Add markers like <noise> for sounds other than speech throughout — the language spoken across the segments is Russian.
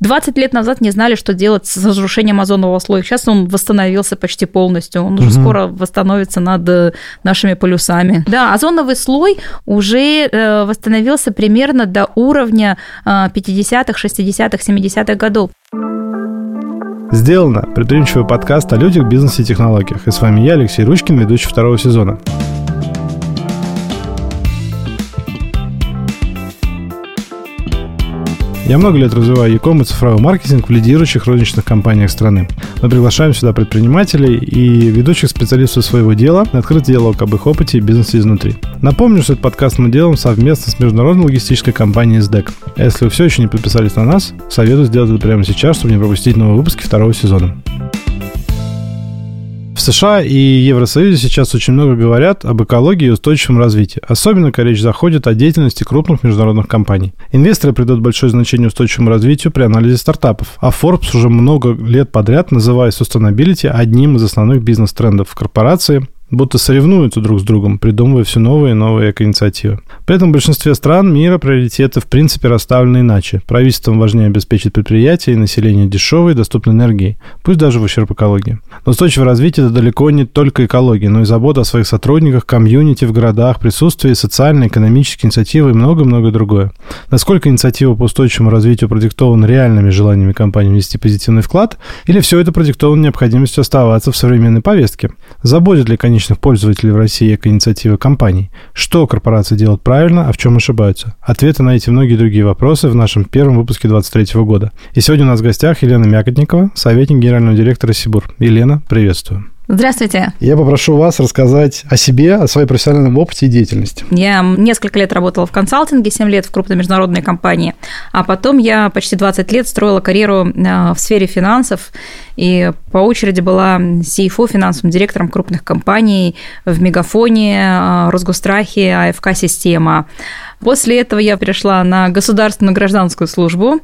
20 лет назад не знали, что делать с разрушением озонового слоя. Сейчас он восстановился почти полностью. Он уже угу. скоро восстановится над э, нашими полюсами. Да, озоновый слой уже э, восстановился примерно до уровня 50-х, 60-х, 70-х годов. Сделано. Предприимчивый подкаст о людях, бизнесе и технологиях. И с вами я, Алексей Ручкин, ведущий второго сезона. Я много лет развиваю e-com и цифровой маркетинг в лидирующих розничных компаниях страны. Мы приглашаем сюда предпринимателей и ведущих специалистов своего дела на открытый диалог об их опыте и бизнесе изнутри. Напомню, что этот подкаст мы делаем совместно с международной логистической компанией SDEC. Если вы все еще не подписались на нас, советую сделать это прямо сейчас, чтобы не пропустить новые выпуски второго сезона. В США и Евросоюзе сейчас очень много говорят об экологии и устойчивом развитии. Особенно, когда речь заходит о деятельности крупных международных компаний. Инвесторы придают большое значение устойчивому развитию при анализе стартапов. А Forbes уже много лет подряд называет sustainability одним из основных бизнес-трендов в корпорации будто соревнуются друг с другом, придумывая все новые и новые эко-инициативы. При этом в большинстве стран мира приоритеты в принципе расставлены иначе. Правительством важнее обеспечить предприятия и население дешевой и доступной энергией, пусть даже в ущерб экологии. Но устойчивое развитие – это далеко не только экология, но и забота о своих сотрудниках, комьюнити в городах, присутствие социальной, экономические инициативы и много-много другое. Насколько инициатива по устойчивому развитию продиктована реальными желаниями компании внести позитивный вклад, или все это продиктовано необходимостью оставаться в современной повестке? Заботит ли, конечно, конечных пользователей в России эко-инициативы компаний. Что корпорации делают правильно, а в чем ошибаются? Ответы на эти многие другие вопросы в нашем первом выпуске 2023 года. И сегодня у нас в гостях Елена Мякотникова, советник генерального директора Сибур. Елена, приветствую. Здравствуйте. Я попрошу вас рассказать о себе, о своей профессиональном опыте и деятельности. Я несколько лет работала в консалтинге, 7 лет в крупной международной компании, а потом я почти 20 лет строила карьеру э, в сфере финансов и по очереди была CFO, финансовым директором крупных компаний в Мегафоне, э, Росгострахе, АФК-система. После этого я перешла на государственную гражданскую службу.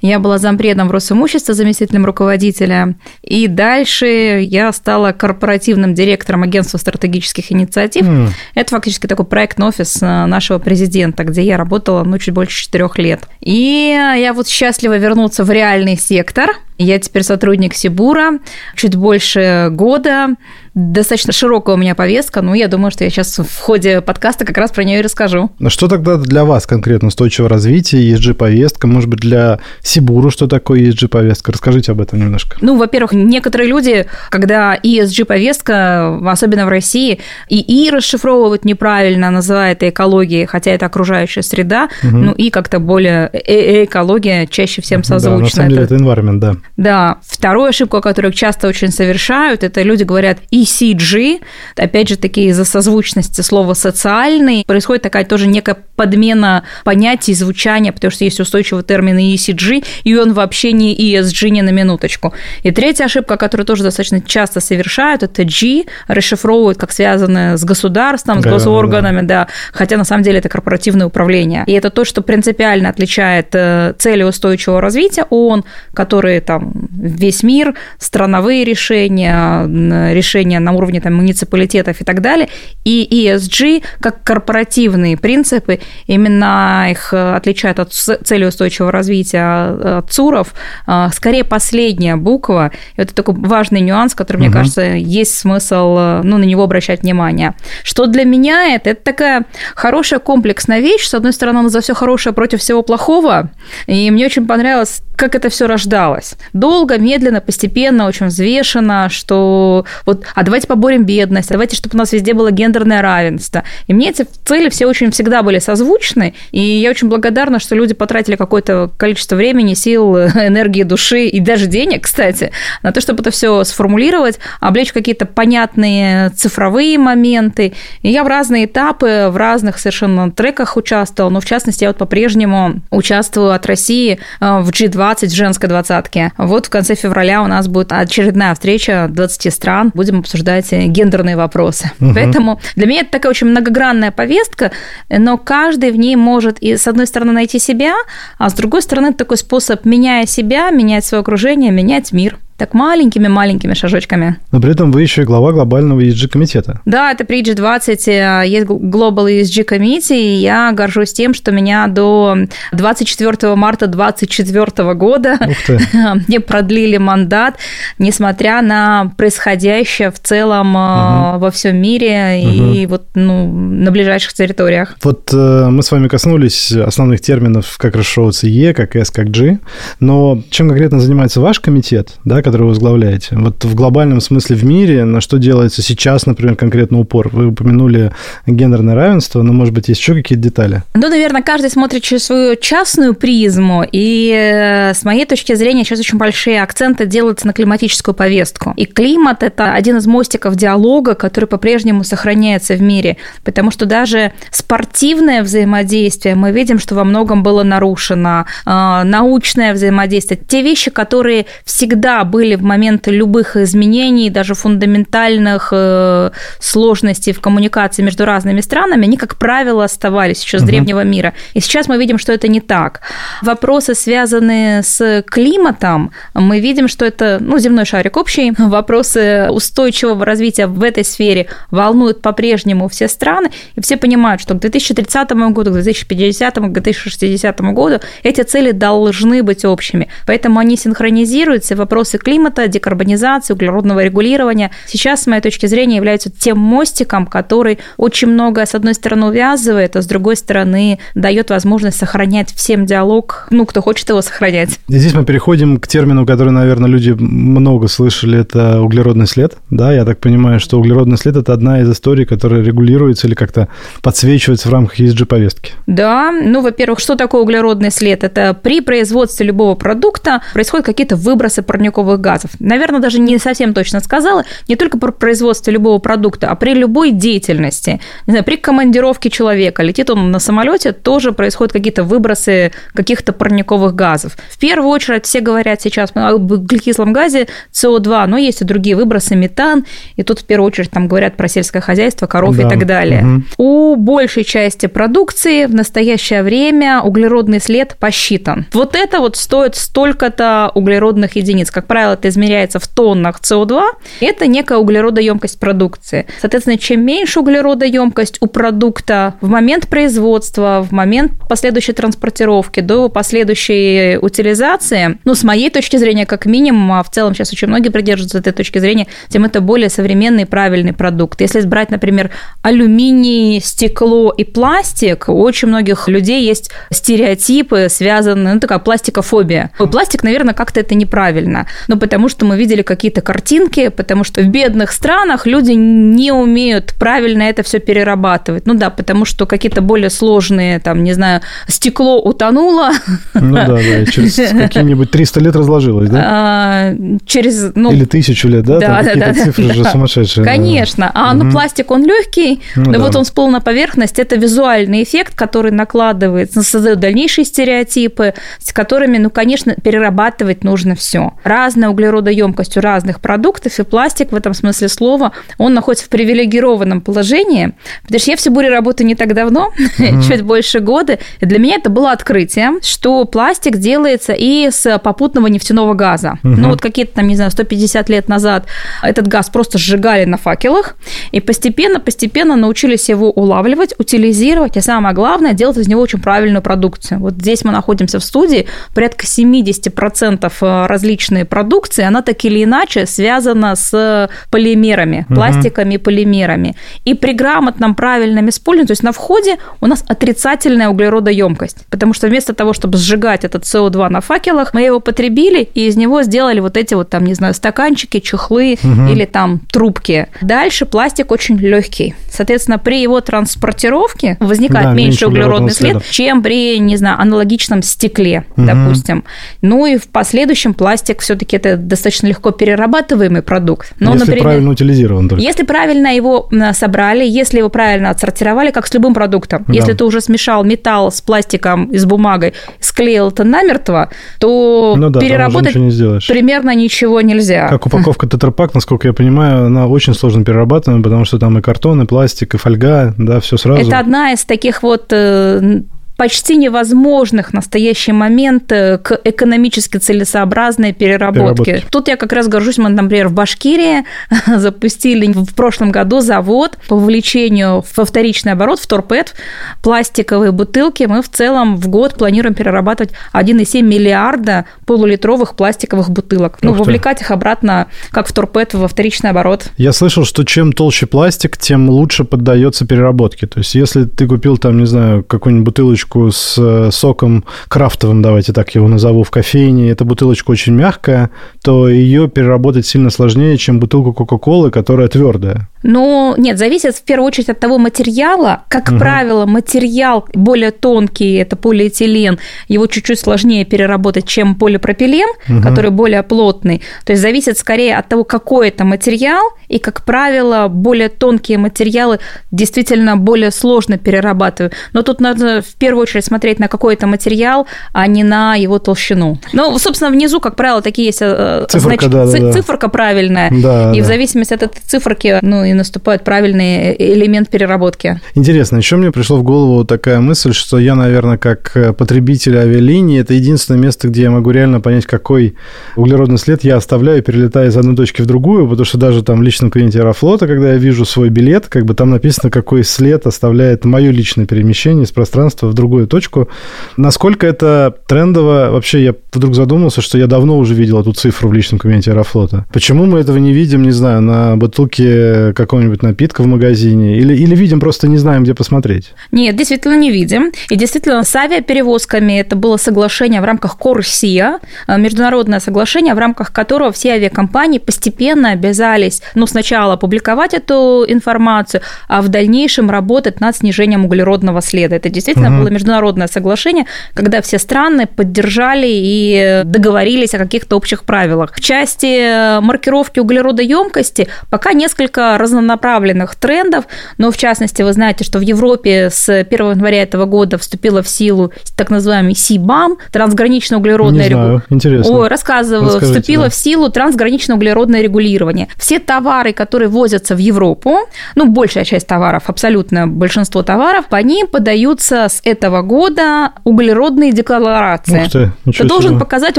Я была зампредом в Росимущество, заместителем руководителя. И дальше я стала корпоративным директором агентства стратегических инициатив. Mm. Это фактически такой проектный офис э, нашего президента, где я работала ну, чуть больше четырех лет. И я вот счастлива вернуться в реальный сектор. Я теперь сотрудник Сибура, чуть больше года достаточно широкая у меня повестка, но я думаю, что я сейчас в ходе подкаста как раз про нее и расскажу. А что тогда для вас конкретно устойчивое развитие, ESG-повестка? Может быть, для Сибуру что такое ESG-повестка? Расскажите об этом немножко. Ну, во-первых, некоторые люди, когда ESG-повестка, особенно в России, и И расшифровывают неправильно, называя это экологией, хотя это окружающая среда, угу. ну и как-то более э, э экология чаще всем созвучна. Да, на самом деле это environment, да. Да. Вторую ошибку, которую часто очень совершают, это люди говорят ECG, опять же таки из-за созвучности слова «социальный», происходит такая тоже некая подмена понятий, звучания, потому что есть устойчивый термин ECG, и он вообще не ESG не на минуточку. И третья ошибка, которую тоже достаточно часто совершают, это G, расшифровывают как связанное с государством, с госорганами, да, хотя на самом деле это корпоративное управление. И это то, что принципиально отличает э, цели устойчивого развития ООН, которые там весь мир, страновые решения, решения на уровне там, муниципалитетов и так далее, и ESG как корпоративные принципы, именно их э, отличают от цели устойчивого развития э, ЦУРов, э, скорее последняя буква. И это такой важный нюанс, который, мне угу. кажется, есть смысл ну, на него обращать внимание. Что для меня это? Это такая хорошая комплексная вещь. С одной стороны, она за все хорошее против всего плохого. И мне очень понравилось, как это все рождалось. Долго, медленно, постепенно, очень взвешенно, что вот, а давайте поборем бедность, а давайте, чтобы у нас везде было гендерное равенство. И мне эти цели все очень всегда были созвучны, и я очень благодарна, что люди потратили какое-то количество времени, сил, <laughs> энергии, души и даже денег, кстати, на то, чтобы это все сформулировать, облечь какие-то понятные цифровые моменты. И я в разные этапы, в разных совершенно треках участвовала, но в частности я вот по-прежнему участвую от России э, в G20, в женской двадцатке. Вот в конце февраля у нас будет очередная встреча 20 стран, будем обсуждать гендерные вопросы. Угу. Поэтому для меня это такая очень многогранная повестка, но каждый в ней может и с одной стороны найти себя, а с другой стороны это такой способ, меняя себя, менять свое окружение, менять мир. Так маленькими-маленькими шажочками. Но при этом вы еще и глава глобального ESG-комитета. Да, это при G20 есть Global ESG Committee, и я горжусь тем, что меня до 24 марта 2024 года <laughs> мне продлили мандат, несмотря на происходящее в целом угу. во всем мире угу. и вот ну, на ближайших территориях. Вот э, мы с вами коснулись основных терминов, как расшифровывается Е, как С, как G, но чем конкретно занимается ваш комитет, да, который вы возглавляете? Вот в глобальном смысле в мире, на что делается сейчас, например, конкретно упор? Вы упомянули гендерное равенство, но, может быть, есть еще какие-то детали? Ну, наверное, каждый смотрит через свою частную призму, и э, с моей точки зрения сейчас очень большие акценты делаются на климатическую повестку. И климат – это один из мостиков диалога, который по-прежнему сохраняется в мире, потому что даже спортивное взаимодействие, мы видим, что во многом было нарушено, а, научное взаимодействие, те вещи, которые всегда были в момент любых изменений, даже фундаментальных э, сложностей в коммуникации между разными странами, они, как правило, оставались еще с угу. древнего мира. И сейчас мы видим, что это не так. Вопросы, связанные с климатом, мы видим, что это ну, земной шарик общий. Вопросы устойчивого развития в этой сфере волнуют по-прежнему все страны, и все понимают, что к 2030 году, к 2050, к 2060 году эти цели должны быть общими. Поэтому они синхронизируются, вопросы климата, декарбонизации, углеродного регулирования сейчас, с моей точки зрения, являются тем мостиком, который очень многое, с одной стороны, увязывает, а с другой стороны, дает возможность сохранять всем диалог, ну, кто хочет его сохранять. И здесь мы переходим к термину, который, наверное, люди много слышали, это углеродный след. Да, я так понимаю, что углеродный след – это одна из историй, которая регулируется или как-то подсвечивается в рамках ESG-повестки. Да, ну, во-первых, что такое углеродный след? Это при производстве любого продукта происходят какие-то выбросы парниковых газов. Наверное, даже не совсем точно сказала, не только про производство любого продукта, а при любой деятельности. Не знаю, при командировке человека, летит он на самолете, тоже происходят какие-то выбросы каких-то парниковых газов. В первую очередь все говорят сейчас о углекислом газе СО2, но есть и другие выбросы, метан, и тут в первую очередь там говорят про сельское хозяйство, коров да. и так далее. Угу. У большей части продукции в настоящее время углеродный след посчитан. Вот это вот стоит столько-то углеродных единиц. Как правило, это измеряется в тоннах СО2. Это некая углеродоемкость продукции. Соответственно, чем меньше углеродоемкость у продукта в момент производства, в момент последующей транспортировки до последующей утилизации, ну, с моей точки зрения, как минимум, а в целом сейчас очень многие придерживаются этой точки зрения, тем это более современный правильный продукт. Если брать, например, алюминий, стекло и пластик, у очень многих людей есть стереотипы, связанные, ну, такая пластикофобия. Пластик, наверное, как-то это неправильно, но потому что мы видели какие-то картинки, потому что в бедных странах люди не умеют правильно это все перерабатывать. Ну да, потому что какие-то более сложные, там, не знаю, стекло утонуло. Ну да, да, через <laughs> какие-нибудь 300 лет разложилось, да? А, через, ну... Или тысячу лет, да? Да, да, да. цифры да. же сумасшедшие. Конечно. А, ну, пластик, он легкий, ну, да. вот он всплыл на поверхность, это визуальный эффект, который накладывается, создает дальнейшие стереотипы, с которыми, ну, конечно, перерабатывать нужно все. Разная углеродоемкость у разных продуктов, и пластик в этом смысле слова, он находится в привилегированном положении, потому что я в Сибуре работаю не так давно, <laughs> mm-hmm. чуть больше года, и для меня это было открытие, что пластик делается и с попутного нефтяного газа. Mm-hmm. Ну, вот какие-то там, не знаю, 150 лет назад этот газ просто сжигали на факелах, и постепенно-постепенно научились его улавливать, утилизировать, и самое главное, делать из него очень правильную продукцию. Вот здесь мы находимся в студии, порядка 70% э, различной продукции, она так или иначе связана с полимерами, угу. пластиками и полимерами. И при грамотном, правильном использовании, то есть на входе у нас отрицательная углеродоемкость, потому что вместо того, чтобы сжигать этот СО2 на факелах, мы его потребили и из него сделали вот эти вот там, не знаю, стаканчики, чехлы угу. или там трубки. Дальше пластик очень легкий. Соответственно, при его транспортировке возникает да, меньше углеродный след, следа. чем при, не знаю, аналогичном стекле, угу. допустим. Ну и в последующем пластик все-таки это достаточно легко перерабатываемый продукт. Но, если например, правильно утилизирован только. Если правильно его собрали, если его правильно отсортировали, как с любым продуктом. Да. Если ты уже смешал металл с пластиком и с бумагой, склеил это намертво, то ну да, переработать ничего не сделаешь. примерно ничего нельзя. Как упаковка тетрапак, насколько я понимаю, она очень сложно перерабатываемая, потому что там и картон, и пластик, и фольга, да, все сразу. Это одна из таких вот э, почти невозможных в настоящий момент э, к экономически целесообразной переработке. переработки. Тут я как раз горжусь, мы, например, в Башкирии <laughs> запустили в прошлом году завод по вовлечению во вторичный оборот, в торпед, пластиковые бутылки. Мы в целом в год планируем перерабатывать 1,7 миллиарда полулитровых пластиковых бутылок. Ну, вовлекать их обратно, как в торпед, во вторичный оборот. Я слышал, что чем толще пластик, тем лучше поддается переработке. То есть, если ты купил там, не знаю, какую-нибудь бутылочку с э, соком крафтовым, давайте так его назову, в кофейне, эта бутылочка очень мягкая, то ее переработать сильно сложнее, чем бутылку Кока-Колы, которая твердая. Ну, нет, зависит в первую очередь от того материала. Как угу. правило, материал более тонкий, это полиэтилен, его чуть-чуть сложнее переработать, чем полипропилен, угу. который более плотный. То есть зависит скорее от того, какой это материал, и, как правило, более тонкие материалы действительно более сложно перерабатывают. Но тут надо в первую очередь смотреть на какой это материал, а не на его толщину. Ну, собственно, внизу, как правило, такие есть э, циферка, знач... да, да, да. циферка правильная. Да, и да. в зависимости от этой циферки, ну, и наступает правильный элемент переработки. Интересно, еще мне пришло в голову такая мысль, что я, наверное, как э, потребитель авиалинии, это единственное место, где я могу реально понять, какой углеродный след я оставляю, перелетая из одной точки в другую, потому что даже там в личном клиенте Аэрофлота, когда я вижу свой билет, как бы там написано, какой след оставляет мое личное перемещение из пространства в другую точку. Насколько это трендово? Вообще, я вдруг задумался, что я давно уже видел эту цифру в личном кабинете Аэрофлота. Почему мы этого не видим, не знаю, на бутылке какого-нибудь напитка в магазине? Или, или видим, просто не знаем, где посмотреть? Нет, действительно не видим. И действительно, с авиаперевозками это было соглашение в рамках Корсия, э, международное соглашение, в рамках которого все авиакомпании постепенно обязались, ну, сначала публиковать эту информацию, а в дальнейшем работать над снижением углеродного следа. Это действительно угу. было международное соглашение, когда все страны поддержали и договорились о каких-то общих правилах. В части маркировки углеродоемкости пока несколько разнонаправленных трендов, но в частности вы знаете, что в Европе с 1 января этого года вступила в силу так называемый СИБАМ, трансграничное углеродное регулирование. Ой, рассказываю. Расскажите, вступило да. в силу трансграничное углеродное регулирование. Все товары, которые возятся в Европу, ну, большая часть товаров, абсолютно большинство товаров, по ним подаются с этого года углеродные декларации. Ух ты, ты должен показать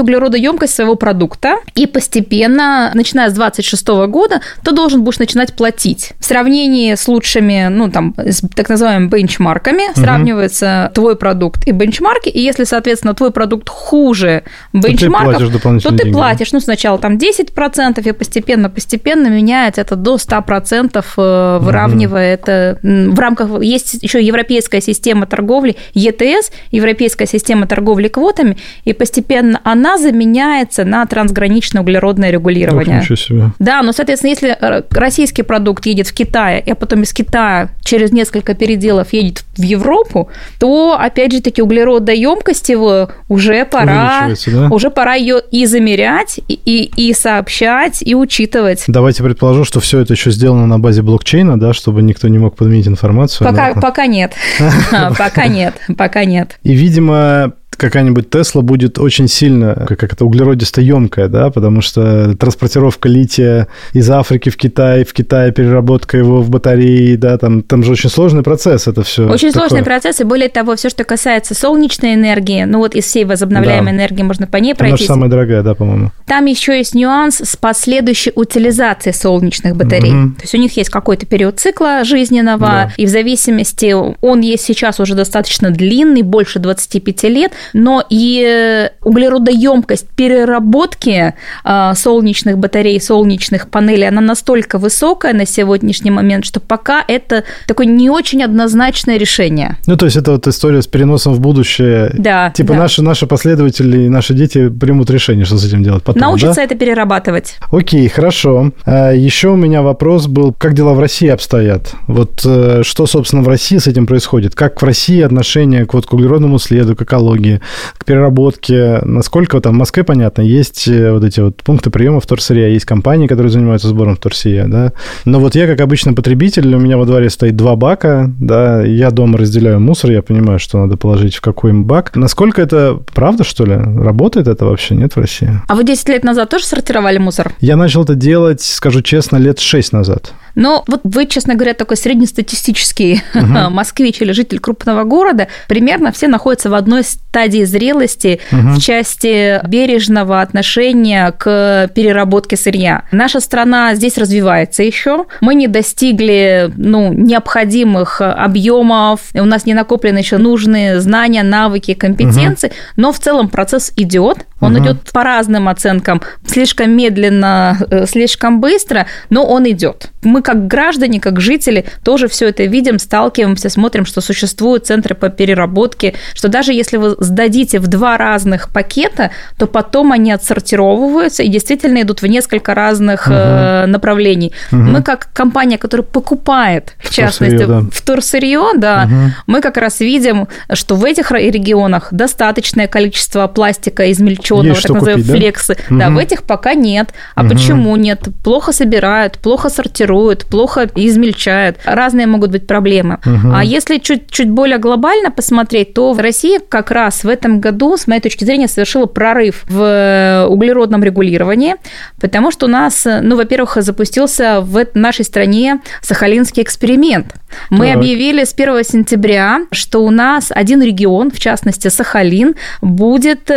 углеродоемкость своего продукта, и постепенно, начиная с 26 года, ты должен будешь начинать платить. В сравнении с лучшими, ну, там, с так называемыми бенчмарками, угу. сравнивается твой продукт и бенчмарки, и если, соответственно, твой продукт хуже бенчмарков, то ты, то ты деньги. платишь, ну, сначала там 10%, и постепенно-постепенно меняется это до 100%, э, выравнивая угу. это в рамках... Есть еще европейская система торговли, ЕТС, европейская система торговли квотами, и постепенно она заменяется на трансграничное углеродное регулирование. Ох. Да, но, соответственно, если э, российский продукт едет в Китай, а потом из Китая через несколько переделов едет в Европу, то, опять же таки, углеродоемкость его уже пора, да? уже пора ее и замерять, и, и, и сообщать, и учитывать. Давайте предположу, что все это еще сделано на базе блокчейна, да, чтобы никто не мог подменить информацию. Пока, пока нет. <laughs> <laughs> Пока нет, пока нет. И, видимо, какая-нибудь Тесла будет очень сильно, как это, углеродистоемкая, да, потому что транспортировка лития из Африки в Китай, в Китае переработка его в батареи, да, там, там же очень сложный процесс это все. Очень такое. сложный процесс, и более того, все, что касается солнечной энергии, ну вот из всей возобновляемой да. энергии можно по ней пройти. Она же самая дорогая, да, по-моему. Там еще есть нюанс с последующей утилизацией солнечных батарей. Угу. То есть у них есть какой-то период цикла жизненного, да. и в зависимости, он есть сейчас уже достаточно длинный, больше 25 лет, но и углеродоемкость переработки а, солнечных батарей, солнечных панелей, она настолько высокая на сегодняшний момент, что пока это такое не очень однозначное решение. Ну, то есть это вот история с переносом в будущее. Да. Типа да. Наши, наши последователи и наши дети примут решение, что с этим делать потом, Научатся да? это перерабатывать. Окей, хорошо. А, Еще у меня вопрос был, как дела в России обстоят? Вот э, что, собственно, в России с этим происходит? Как в России отношение к, вот, к углеродному следу, к экологии? К переработке. Насколько там в Москве, понятно, есть э, вот эти вот пункты приема вторсырья, есть компании, которые занимаются сбором вторсырья, да. Но вот я, как обычно потребитель, у меня во дворе стоит два бака, да, я дома разделяю мусор, я понимаю, что надо положить в какой бак. Насколько это правда, что ли? Работает это вообще, нет в России? А вы 10 лет назад тоже сортировали мусор? Я начал это делать, скажу честно, лет 6 назад. Но вот вы, честно говоря, такой среднестатистический угу. <laughs> москвич или житель крупного города, примерно все находятся в одной стадии зрелости угу. в части бережного отношения к переработке сырья. Наша страна здесь развивается еще. Мы не достигли ну, необходимых объемов, у нас не накоплены еще нужные знания, навыки, компетенции, угу. но в целом процесс идет. Он угу. идет по разным оценкам, слишком медленно, э, слишком быстро, но он идет. Мы как граждане, как жители тоже все это видим, сталкиваемся, смотрим, что существуют центры по переработке, что даже если вы сдадите в два разных пакета, то потом они отсортировываются и действительно идут в несколько разных угу. направлений. Угу. Мы как компания, которая покупает, в частности, да. вторсырье, да, угу. мы как раз видим, что в этих регионах достаточное количество пластика измельченного, так называемого да? флексы. Угу. Да, в этих пока нет. А угу. почему нет? Плохо собирают, плохо сортируют, плохо измельчают. Разные могут быть проблемы. Угу. А если чуть-чуть более глобально посмотреть, то в России как раз в этом году, с моей точки зрения, совершила прорыв в углеродном регулировании, потому что у нас, ну, во-первых, запустился в нашей стране Сахалинский эксперимент. Мы так. объявили с 1 сентября, что у нас один регион, в частности Сахалин, будет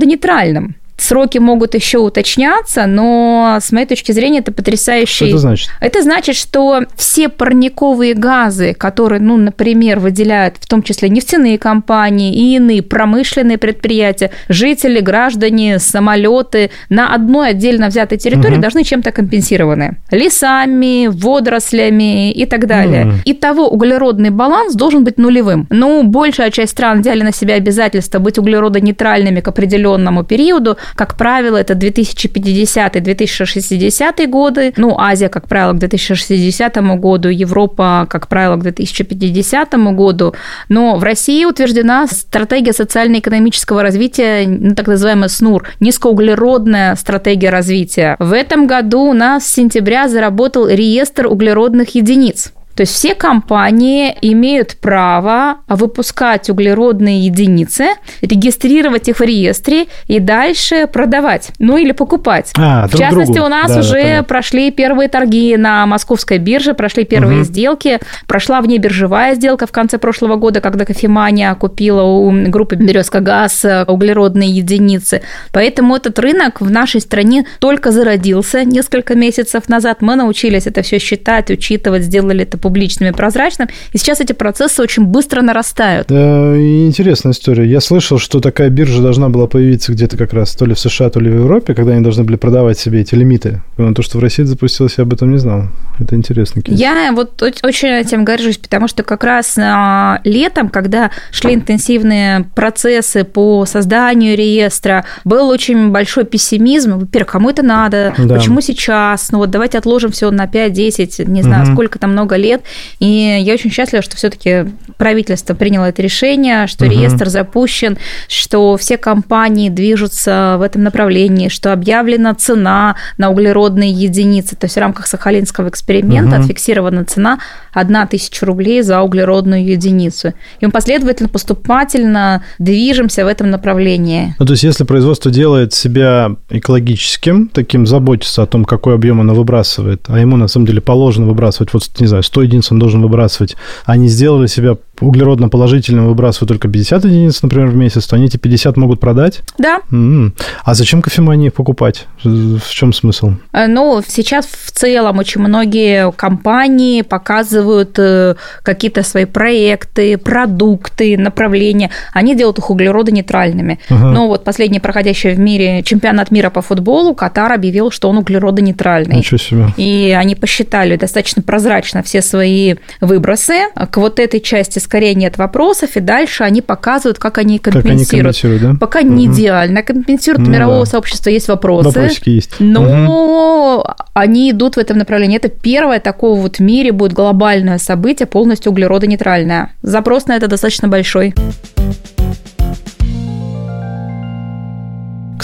э, углеродонейтральным. Сроки могут еще уточняться, но с моей точки зрения это потрясающий... Что это значит? Это значит, что все парниковые газы, которые, ну, например, выделяют в том числе нефтяные компании и иные промышленные предприятия, жители, граждане, самолеты на одной отдельно взятой территории угу. должны чем-то компенсированы. Лесами, водорослями и так далее. Угу. Итого углеродный баланс должен быть нулевым. Ну, большая часть стран взяли на себя обязательство быть углеродонейтральными к определенному периоду, как правило, это 2050-2060 годы. Ну, Азия, как правило, к 2060 году, Европа, как правило, к 2050 году. Но в России утверждена стратегия социально-экономического развития, ну, так называемая СНУР, низкоуглеродная стратегия развития. В этом году у нас с сентября заработал реестр углеродных единиц. То есть все компании имеют право выпускать углеродные единицы, регистрировать их в реестре и дальше продавать, ну или покупать. А, в частности, другу. у нас да, уже да, прошли первые торги на московской бирже, прошли первые угу. сделки, прошла внебиржевая сделка в конце прошлого года, когда кофемания купила у группы Березка Газ углеродные единицы. Поэтому этот рынок в нашей стране только зародился несколько месяцев назад. Мы научились это все считать, учитывать, сделали это публичным и прозрачным. И сейчас эти процессы очень быстро нарастают. Да, интересная история. Я слышал, что такая биржа должна была появиться где-то как раз то ли в США, то ли в Европе, когда они должны были продавать себе эти лимиты. Но то, что в России запустилось, я об этом не знал. Это интересно. Я вот очень этим горжусь, потому что как раз а, летом, когда шли интенсивные процессы по созданию реестра, был очень большой пессимизм. Во-первых, кому это надо? Да. Почему сейчас? Ну вот давайте отложим все на 5-10, не знаю, угу. сколько там много лет лет. И я очень счастлива, что все-таки правительство приняло это решение, что угу. реестр запущен, что все компании движутся в этом направлении, что объявлена цена на углеродные единицы. То есть в рамках Сахалинского эксперимента угу. отфиксирована цена 1 тысяча рублей за углеродную единицу. И мы последовательно, поступательно движемся в этом направлении. Ну, то есть если производство делает себя экологическим, таким заботится о том, какой объем оно выбрасывает, а ему на самом деле положено выбрасывать, вот, не знаю, 100 единиц он должен выбрасывать, они сделали себя углеродно положительным, выбрасывают только 50 единиц, например, в месяц, то они эти 50 могут продать? Да. М-м. А зачем кофемании покупать? В чем смысл? Э, ну, сейчас в целом очень многие компании показывают э, какие-то свои проекты, продукты, направления. Они делают их углеродонейтральными. Ага. Но вот последний проходящий в мире чемпионат мира по футболу Катар объявил, что он углеродонейтральный. Ничего себе. И они посчитали достаточно прозрачно все свои выбросы к вот этой части скорее нет вопросов, и дальше они показывают, как они компенсируют. Как они компенсируют да? Пока угу. не идеально компенсируют, у ну, мирового да. сообщества есть вопросы. Вопросики есть. Но угу. они идут в этом направлении. Это первое такого вот в мире будет глобальное событие, полностью углеродонейтральное. Запрос на это достаточно большой.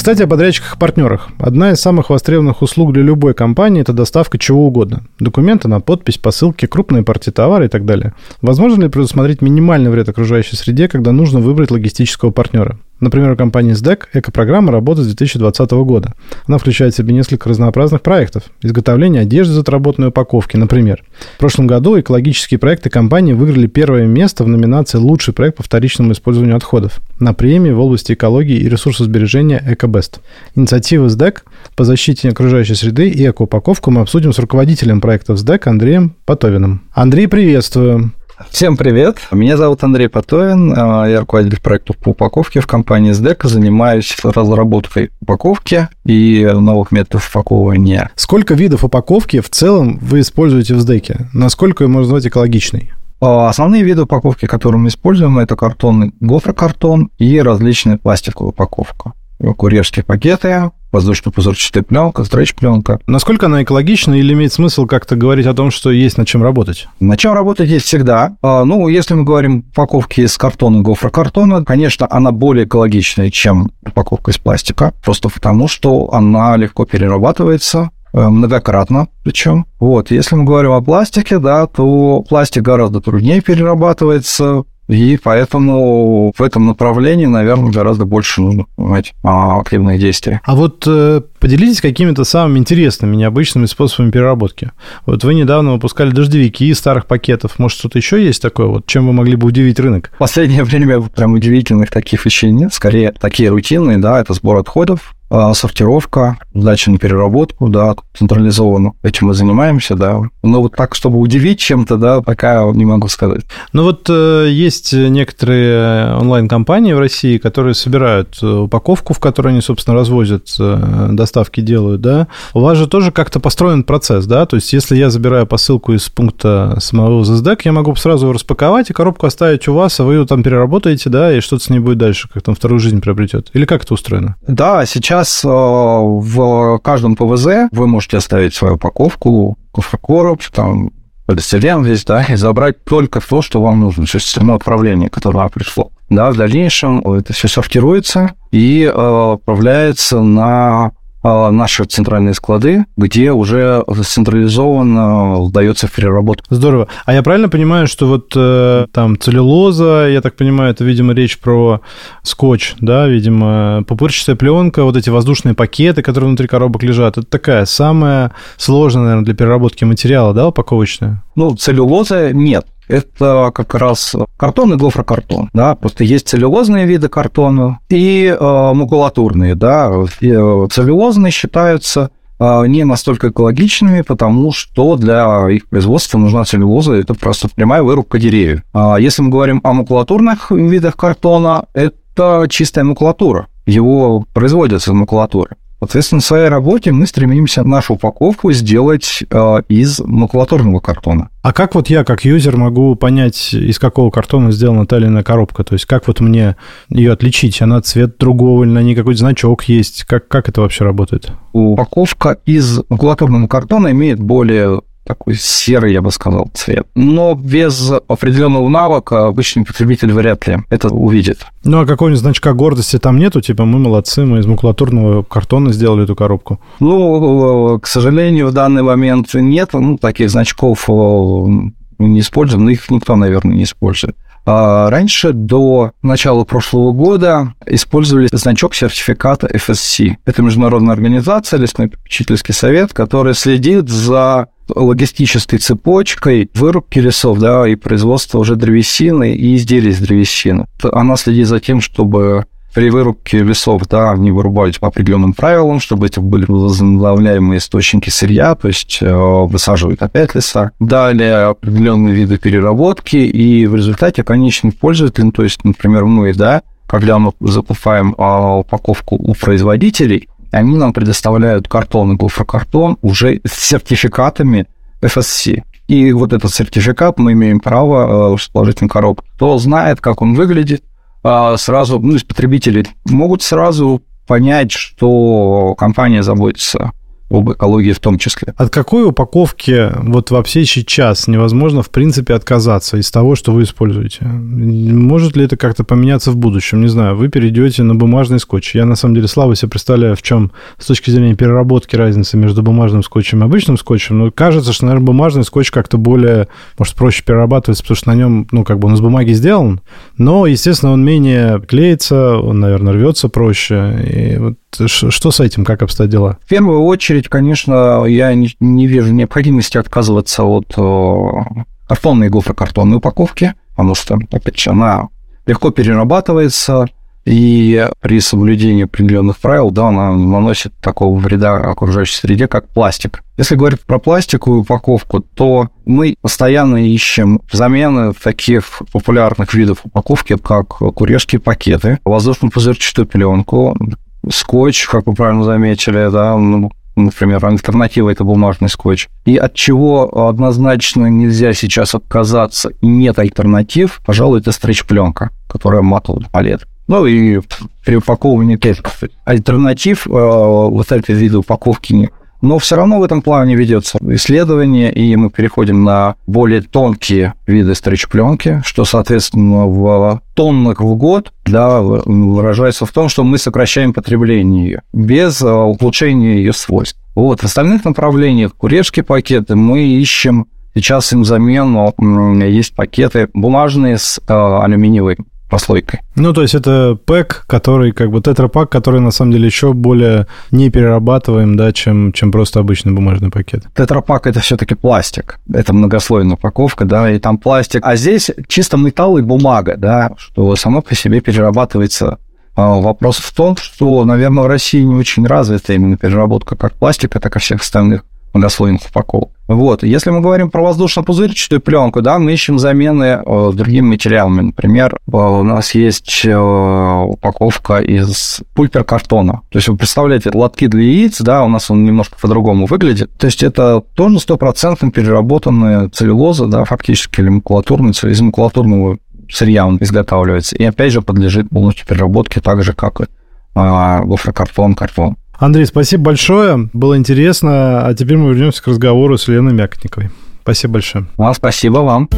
Кстати, о подрядчиках и партнерах. Одна из самых востребованных услуг для любой компании – это доставка чего угодно. Документы на подпись, посылки, крупные партии товара и так далее. Возможно ли предусмотреть минимальный вред окружающей среде, когда нужно выбрать логистического партнера? Например, у компании SDEC экопрограмма работает с 2020 года. Она включает в себе несколько разнообразных проектов. Изготовление одежды из отработанной упаковки, например. В прошлом году экологические проекты компании выиграли первое место в номинации «Лучший проект по вторичному использованию отходов» на премии в области экологии и ресурсосбережения «Экобест». Инициативы SDEC по защите окружающей среды и экоупаковку мы обсудим с руководителем проектов SDEC Андреем Потовиным. Андрей, приветствую! Всем привет! Меня зовут Андрей Потовин, а, я руководитель проектов по упаковке в компании SDEC, занимаюсь разработкой упаковки и новых методов упаковывания. Сколько видов упаковки в целом вы используете в SDEC? Насколько ее можно назвать экологичной? А, основные виды упаковки, которые мы используем, это картонный гофрокартон и различная пластиковая упаковка. Курьерские пакеты, воздушно-пузырчатая пленка, стретч-пленка. Насколько она экологична или имеет смысл как-то говорить о том, что есть над чем работать? На чем работать есть всегда. А, ну, если мы говорим упаковки из картона, гофрокартона, конечно, она более экологичная, чем упаковка из пластика, просто потому что она легко перерабатывается, э, многократно причем. Вот, если мы говорим о пластике, да, то пластик гораздо труднее перерабатывается, и поэтому в этом направлении, наверное, гораздо больше нужно понимать, активные действия. А вот э, поделитесь какими-то самыми интересными, необычными способами переработки. Вот вы недавно выпускали дождевики из старых пакетов. Может, что-то еще есть такое? Вот чем вы могли бы удивить рынок? В последнее <laughs> время прям удивительных таких вещей нет. Скорее, такие рутинные, да, это сбор отходов, а, сортировка, сдача на переработку, да, централизованно. Этим мы занимаемся, да. Но вот так, чтобы удивить чем-то, да, пока не могу сказать. Ну вот э, есть некоторые онлайн-компании в России, которые собирают э, упаковку, в которой они, собственно, развозят, э, доставки делают, да. У вас же тоже как-то построен процесс, да, то есть если я забираю посылку из пункта самого ЗСДЭК, я могу сразу распаковать и коробку оставить у вас, а вы ее там переработаете, да, и что-то с ней будет дальше, как там вторую жизнь приобретет. Или как это устроено? Да, сейчас Сейчас э, в каждом ПВЗ вы можете оставить свою упаковку, кофрокороб, там, полистирен весь, да, и забрать только то, что вам нужно, то есть само отправление, которое вам пришло. Да, в дальнейшем это все сортируется и э, отправляется на наши центральные склады, где уже централизованно сдается в переработку. Здорово. А я правильно понимаю, что вот э, там целлюлоза, я так понимаю, это, видимо, речь про скотч, да, видимо, пупырчатая пленка, вот эти воздушные пакеты, которые внутри коробок лежат, это такая самая сложная, наверное, для переработки материала, да, упаковочная? Ну, целлюлоза нет это как раз картон и гофрокартон, да, просто есть целлюлозные виды картона и э, макулатурные, да, э, целлюлозные считаются э, не настолько экологичными, потому что для их производства нужна целлюлоза, это просто прямая вырубка деревьев. А если мы говорим о макулатурных видах картона, это чистая макулатура, его производят из макулатуры. Соответственно, в своей работе мы стремимся нашу упаковку сделать э, из макулатурного картона. А как вот я, как юзер, могу понять, из какого картона сделана та или иная коробка? То есть как вот мне ее отличить? Она цвет другого или на ней какой-то значок есть? Как, как это вообще работает? Упаковка из макулатурного картона имеет более такой серый, я бы сказал, цвет. Но без определенного навыка обычный потребитель вряд ли это увидит. Ну, а какого-нибудь значка гордости там нету? Типа, мы молодцы, мы из макулатурного картона сделали эту коробку. Ну, к сожалению, в данный момент нет. Ну, таких значков э, не используем, но их никто, наверное, не использует. А раньше, до начала прошлого года, использовали значок сертификата FSC. Это международная организация, лесной попечительский совет, который следит за логистической цепочкой вырубки лесов, да, и производства уже древесины и изделий из древесины. Она следит за тем, чтобы при вырубке лесов, да, они вырубались по определенным правилам, чтобы это были возобновляемые источники сырья, то есть э, высаживают опять леса. Далее определенные виды переработки, и в результате конечный пользователь, то есть, например, мы, да, когда мы закупаем а, упаковку у производителей, они нам предоставляют картон и гофрокартон уже с сертификатами FSC. И вот этот сертификат мы имеем право э, положить на коробку. Кто знает, как он выглядит, а, сразу, ну, из потребителей могут сразу понять, что компания заботится об экологии в том числе. От какой упаковки вот вообще сейчас невозможно, в принципе, отказаться из того, что вы используете? Может ли это как-то поменяться в будущем? Не знаю, вы перейдете на бумажный скотч. Я, на самом деле, слабо себе представляю, в чем с точки зрения переработки разница между бумажным скотчем и обычным скотчем. Но кажется, что, наверное, бумажный скотч как-то более, может, проще перерабатывается, потому что на нем, ну, как бы он из бумаги сделан, но, естественно, он менее клеится, он, наверное, рвется проще. И вот что с этим, как обстоят дела? В первую очередь, конечно, я не, не вижу необходимости отказываться от картонной гофрокартонной упаковки, потому что, опять же, она легко перерабатывается, и при соблюдении определенных правил, да, она наносит такого вреда окружающей среде, как пластик. Если говорить про пластиковую упаковку, то мы постоянно ищем замены таких популярных видов упаковки, как курьерские пакеты, воздушно-пузырчатую пленку, скотч, как вы правильно заметили, да, ну, например, альтернатива это бумажный скотч. И от чего однозначно нельзя сейчас отказаться и нет альтернатив, пожалуй, это стрейч-пленка, которая матовый палет. Ну и при упаковании тоже альтернатив э, вот этой вида упаковки нет. Но все равно в этом плане ведется исследование, и мы переходим на более тонкие виды стрейч-пленки, что, соответственно, в тоннах в год да, выражается в том, что мы сокращаем потребление ее без э, улучшения ее свойств. Вот, в остальных направлениях, курьерские пакеты, мы ищем сейчас им замену, есть пакеты бумажные с э, алюминиевой прослойкой. Ну, то есть это пэк, который, как бы тетрапак, который на самом деле еще более не перерабатываем, да, чем, чем просто обычный бумажный пакет. Тетрапак это все-таки пластик. Это многослойная упаковка, да, и там пластик. А здесь чисто металл и бумага, да, что само по себе перерабатывается а, Вопрос в том, что, наверное, в России не очень развита именно переработка как пластика, так и всех остальных многослойных упаковок. Вот. Если мы говорим про воздушно-пузырчатую пленку, да, мы ищем замены э, другими материалами. Например, э, у нас есть э, упаковка из пульпер-картона. То есть вы представляете, лотки для яиц, да, у нас он немножко по-другому выглядит. То есть это тоже стопроцентно переработанная целлюлоза, да, фактически, или макулатурная, из макулатурного сырья он изготавливается. И опять же подлежит полностью переработке, так же, как и гофрокартон, картон. Андрей, спасибо большое. Было интересно. А теперь мы вернемся к разговору с Леной Мякотниковой. Спасибо большое. Вам спасибо вам.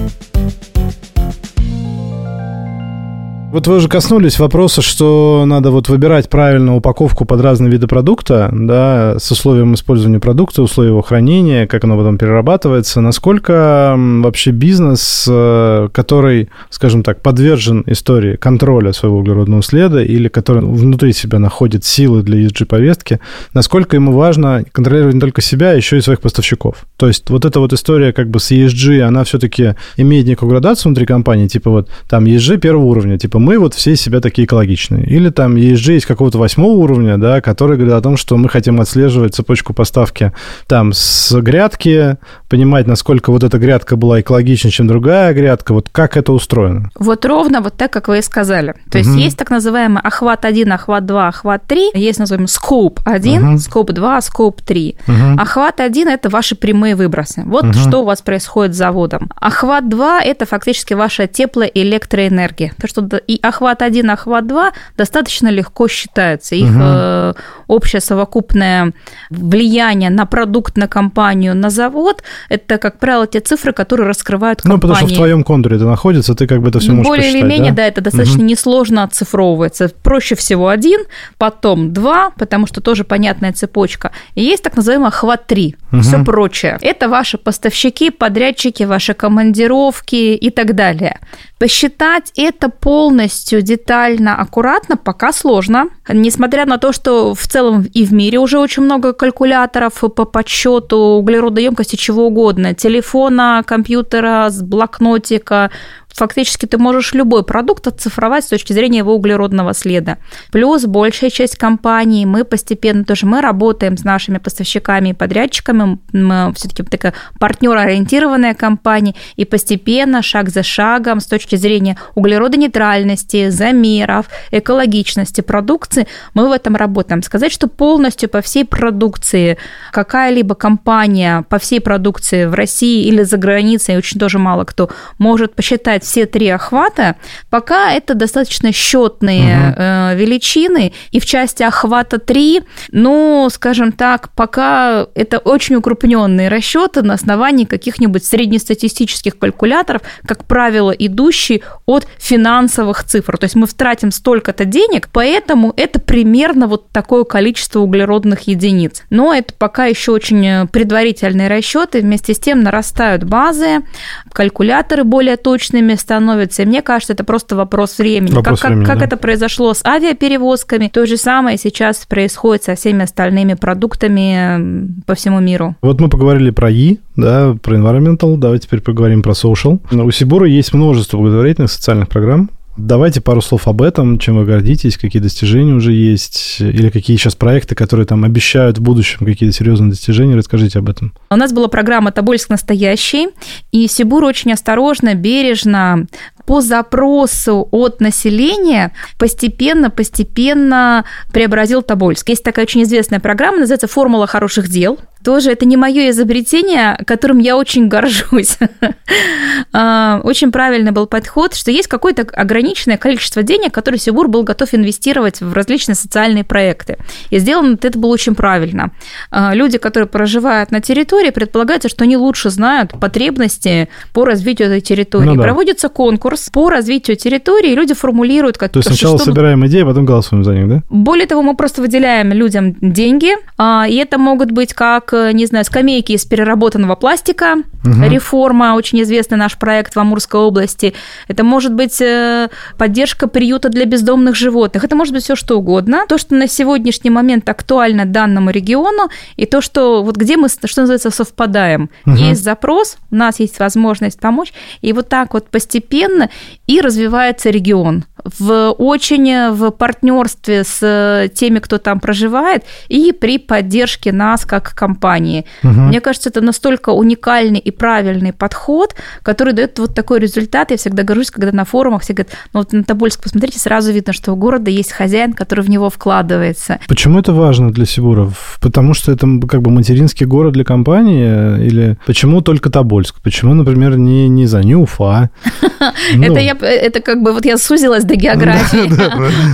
Вот вы уже коснулись вопроса, что надо вот выбирать правильно упаковку под разные виды продукта, да, с условием использования продукта, условия его хранения, как оно потом перерабатывается. Насколько вообще бизнес, э, который, скажем так, подвержен истории контроля своего углеродного следа или который внутри себя находит силы для ESG-повестки, насколько ему важно контролировать не только себя, а еще и своих поставщиков. То есть вот эта вот история как бы с ESG, она все-таки имеет некую градацию внутри компании, типа вот там ESG первого уровня, типа типа, мы вот все себя такие экологичные. Или там ESG есть какого-то восьмого уровня, да, который говорит о том, что мы хотим отслеживать цепочку поставки там с грядки, понимать, насколько вот эта грядка была экологичнее, чем другая грядка, вот как это устроено? Вот ровно вот так, как вы и сказали. То есть угу. есть так называемый охват 1, охват 2, охват 3, есть, назовем, скоп 1, угу. скоп 2, скоп 3. Угу. Охват 1 – это ваши прямые выбросы. Вот угу. что у вас происходит с заводом. Охват 2 – это фактически ваша теплоэлектроэнергия. То, что и охват 1, охват 2 достаточно легко считаются. Их угу. общее совокупное влияние на продукт, на компанию, на завод – это, как правило, те цифры, которые раскрывают компании. Ну, потому что в твоем контуре это находится, ты как бы это все можешь Более или менее, да, да это достаточно угу. несложно оцифровывается. Проще всего один, потом два, потому что тоже понятная цепочка. И есть так называемый охват 3, угу. все прочее. Это ваши поставщики, подрядчики, ваши командировки и так далее. Посчитать это полностью, детально, аккуратно пока сложно. Несмотря на то, что в целом и в мире уже очень много калькуляторов по подсчету углеродоемкости чего угодно. Телефона, компьютера, блокнотика, фактически ты можешь любой продукт оцифровать с точки зрения его углеродного следа. Плюс большая часть компаний, мы постепенно тоже, мы работаем с нашими поставщиками и подрядчиками, мы все-таки такая партнер-ориентированная компания, и постепенно, шаг за шагом, с точки зрения углеродонейтральности, замеров, экологичности продукции, мы в этом работаем. Сказать, что полностью по всей продукции какая-либо компания по всей продукции в России или за границей, очень тоже мало кто может посчитать брать все три охвата, пока это достаточно счетные угу. величины, и в части охвата 3, ну, скажем так, пока это очень укрупненные расчеты на основании каких-нибудь среднестатистических калькуляторов, как правило, идущие от финансовых цифр. То есть мы втратим столько-то денег, поэтому это примерно вот такое количество углеродных единиц. Но это пока еще очень предварительные расчеты, вместе с тем нарастают базы, калькуляторы более точными становятся, и мне кажется, это просто вопрос времени. Вопрос как, времени, как, да. как это произошло с авиаперевозками, то же самое сейчас происходит со всеми остальными продуктами по всему миру. Вот мы поговорили про И, да, про environmental, давайте теперь поговорим про social. У Сибура есть множество благотворительных социальных программ, Давайте пару слов об этом, чем вы гордитесь, какие достижения уже есть, или какие сейчас проекты, которые там обещают в будущем какие-то серьезные достижения, расскажите об этом. У нас была программа «Тобольск настоящий», и Сибур очень осторожно, бережно по запросу от населения постепенно-постепенно преобразил Тобольск. Есть такая очень известная программа, называется «Формула хороших дел». Тоже это не мое изобретение, которым я очень горжусь. <laughs> А, очень правильный был подход, что есть какое-то ограниченное количество денег, которые Сибур был готов инвестировать в различные социальные проекты. И сделано это было очень правильно. А, люди, которые проживают на территории, предполагается, что они лучше знают потребности по развитию этой территории. Ну да. Проводится конкурс по развитию территории, люди формулируют как То есть сначала что- собираем идеи, а потом голосуем за них, да? более того, мы просто выделяем людям деньги, а, и это могут быть как, э, не знаю, скамейки из переработанного пластика, Мгм. реформа, очень известный наш проект в Амурской области. Это может быть э, поддержка приюта для бездомных животных. Это может быть все что угодно. То, что на сегодняшний момент актуально данному региону, и то, что вот где мы, что называется, совпадаем. Мгм. Есть запрос, у нас есть возможность помочь, и вот так вот постепенно и развивается регион в очень в партнерстве с теми, кто там проживает, и при поддержке нас как компании. Мгм. Мне кажется, это настолько уникальный и правильный подход, который дает вот такой результат. Я всегда горжусь, когда на форумах все говорят, ну вот на Тобольск посмотрите, сразу видно, что у города есть хозяин, который в него вкладывается. Почему это важно для Сибуров? Потому что это как бы материнский город для компании? Или почему только Тобольск? Почему, например, не, не за Уфа? <laughs> Ну, Это, я, это как бы вот я сузилась до географии.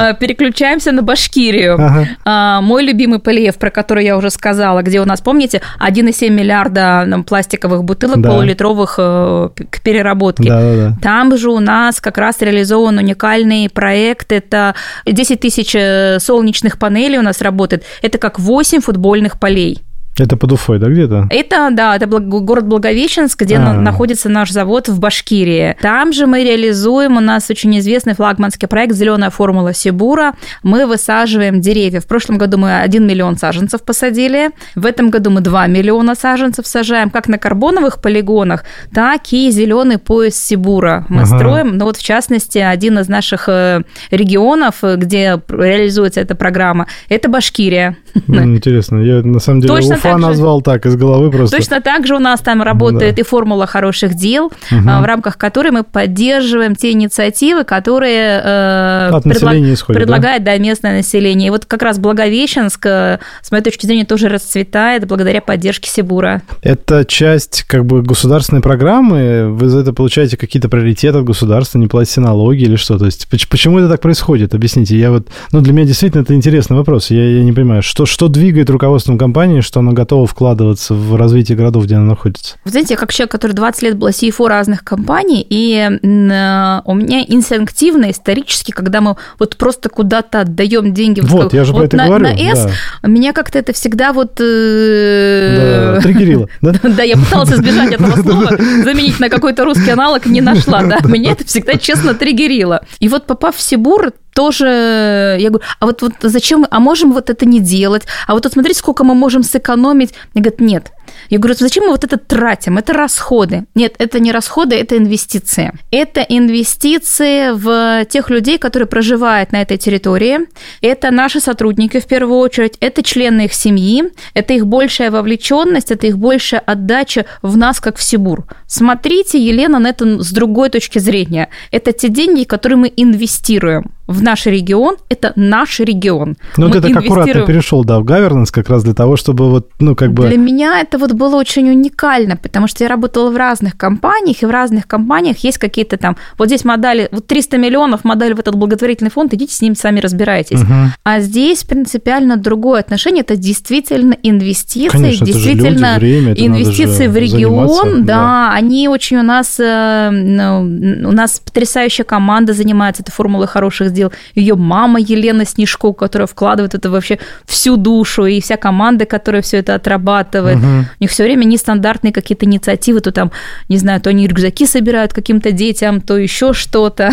А, Переключаемся на Башкирию. Ага. А, Мой любимый Полиев, про который я уже сказала, где у нас, помните, 1,7 миллиарда пластиковых бутылок Да. полулитровых э, к переработке. Да-да-да. Там же у нас как раз реализован уникальный проект. Это 10 тысяч э, солнечных панелей у нас работает. Это как 8 футбольных полей. Это под Уфой, да, где-то? Это, да, это город Благовещенск, где А. на- находится наш завод в Башкирии. Там же мы реализуем, у нас очень известный флагманский проект «Зеленая формула Сибура». Мы высаживаем деревья. В прошлом году мы 1 миллион саженцев посадили. В этом году мы 2 миллиона саженцев сажаем, как на карбоновых полигонах, так и зеленый пояс Сибура мы Ага. строим. Ну вот, в частности, один из наших э, регионов, э, где реализуется эта программа, это Башкирия. М, Интересно. Я на самом деле Точно Уфа так же. назвал так из головы просто. Точно так же у нас там работает и формула хороших дел, а, в рамках которой мы поддерживаем те инициативы, которые э, От предла- населения исходят, да? предлагает да, местное население. И вот как раз Благовещенск, э, с моей точки зрения, тоже расцветает благодаря поддержке Сибура. Это часть как бы государственной программы? Вы за это получаете какие-то приоритеты от государства, не платите налоги или что? То есть поч- почему это так происходит? Объясните. Я вот, ну, для меня действительно это интересный вопрос. Я, я не понимаю, что, что двигает руководством компании, что она готова вкладываться в развитие городов, где она находится? Вы знаете, я как человек, который 20 лет был CFO разных компаний, и э, у меня инстинктивно, исторически, когда мы вот просто куда-то отдаем деньги Вот, я же про вот это на, говорю, на S, меня как-то это всегда вот... э, Да, триггерило, да? <laughs> Да, я пыталась избежать <laughs> этого слова, заменить на какой-то русский аналог, не нашла, <laughs> да. Меня это всегда честно триггерило. И вот попав в Сибур, тоже, я говорю, а вот, вот зачем, а можем вот это не делать? А вот тут смотрите, сколько мы можем сэкономить. Мне говорят, нет. Я говорю, зачем мы вот это тратим? Это расходы. Нет, это не расходы, это инвестиции. Это инвестиции в тех людей, которые проживают на этой территории. Это наши сотрудники в первую очередь, это члены их семьи, это их большая вовлеченность, это их большая отдача в нас, как в Сибур. Смотрите, Елена, на это с другой точки зрения. Это те деньги, которые мы инвестируем в наш регион, это наш регион. Ну, Мы ты так аккуратно инвестируем- перешел, да, в governance как раз для того, чтобы вот, ну, как бы... Для меня это вот было очень уникально, потому что я работала в разных компаниях, и в разных компаниях есть какие-то там, вот здесь модели, вот 300 миллионов модель в этот благотворительный фонд, идите с ним сами разбирайтесь. Угу. А здесь принципиально другое отношение, это действительно инвестиции, Конечно, действительно люди, время, инвестиции в регион, да, да, они очень у нас, э, ну, у нас потрясающая команда занимается этой формулой хороших дел, ее мама Елена Снежко, которая вкладывает это вообще всю душу, и вся команда, которая все это отрабатывает, угу. У них все время нестандартные какие-то инициативы, то там, не знаю, то они рюкзаки собирают каким-то детям, то еще что-то.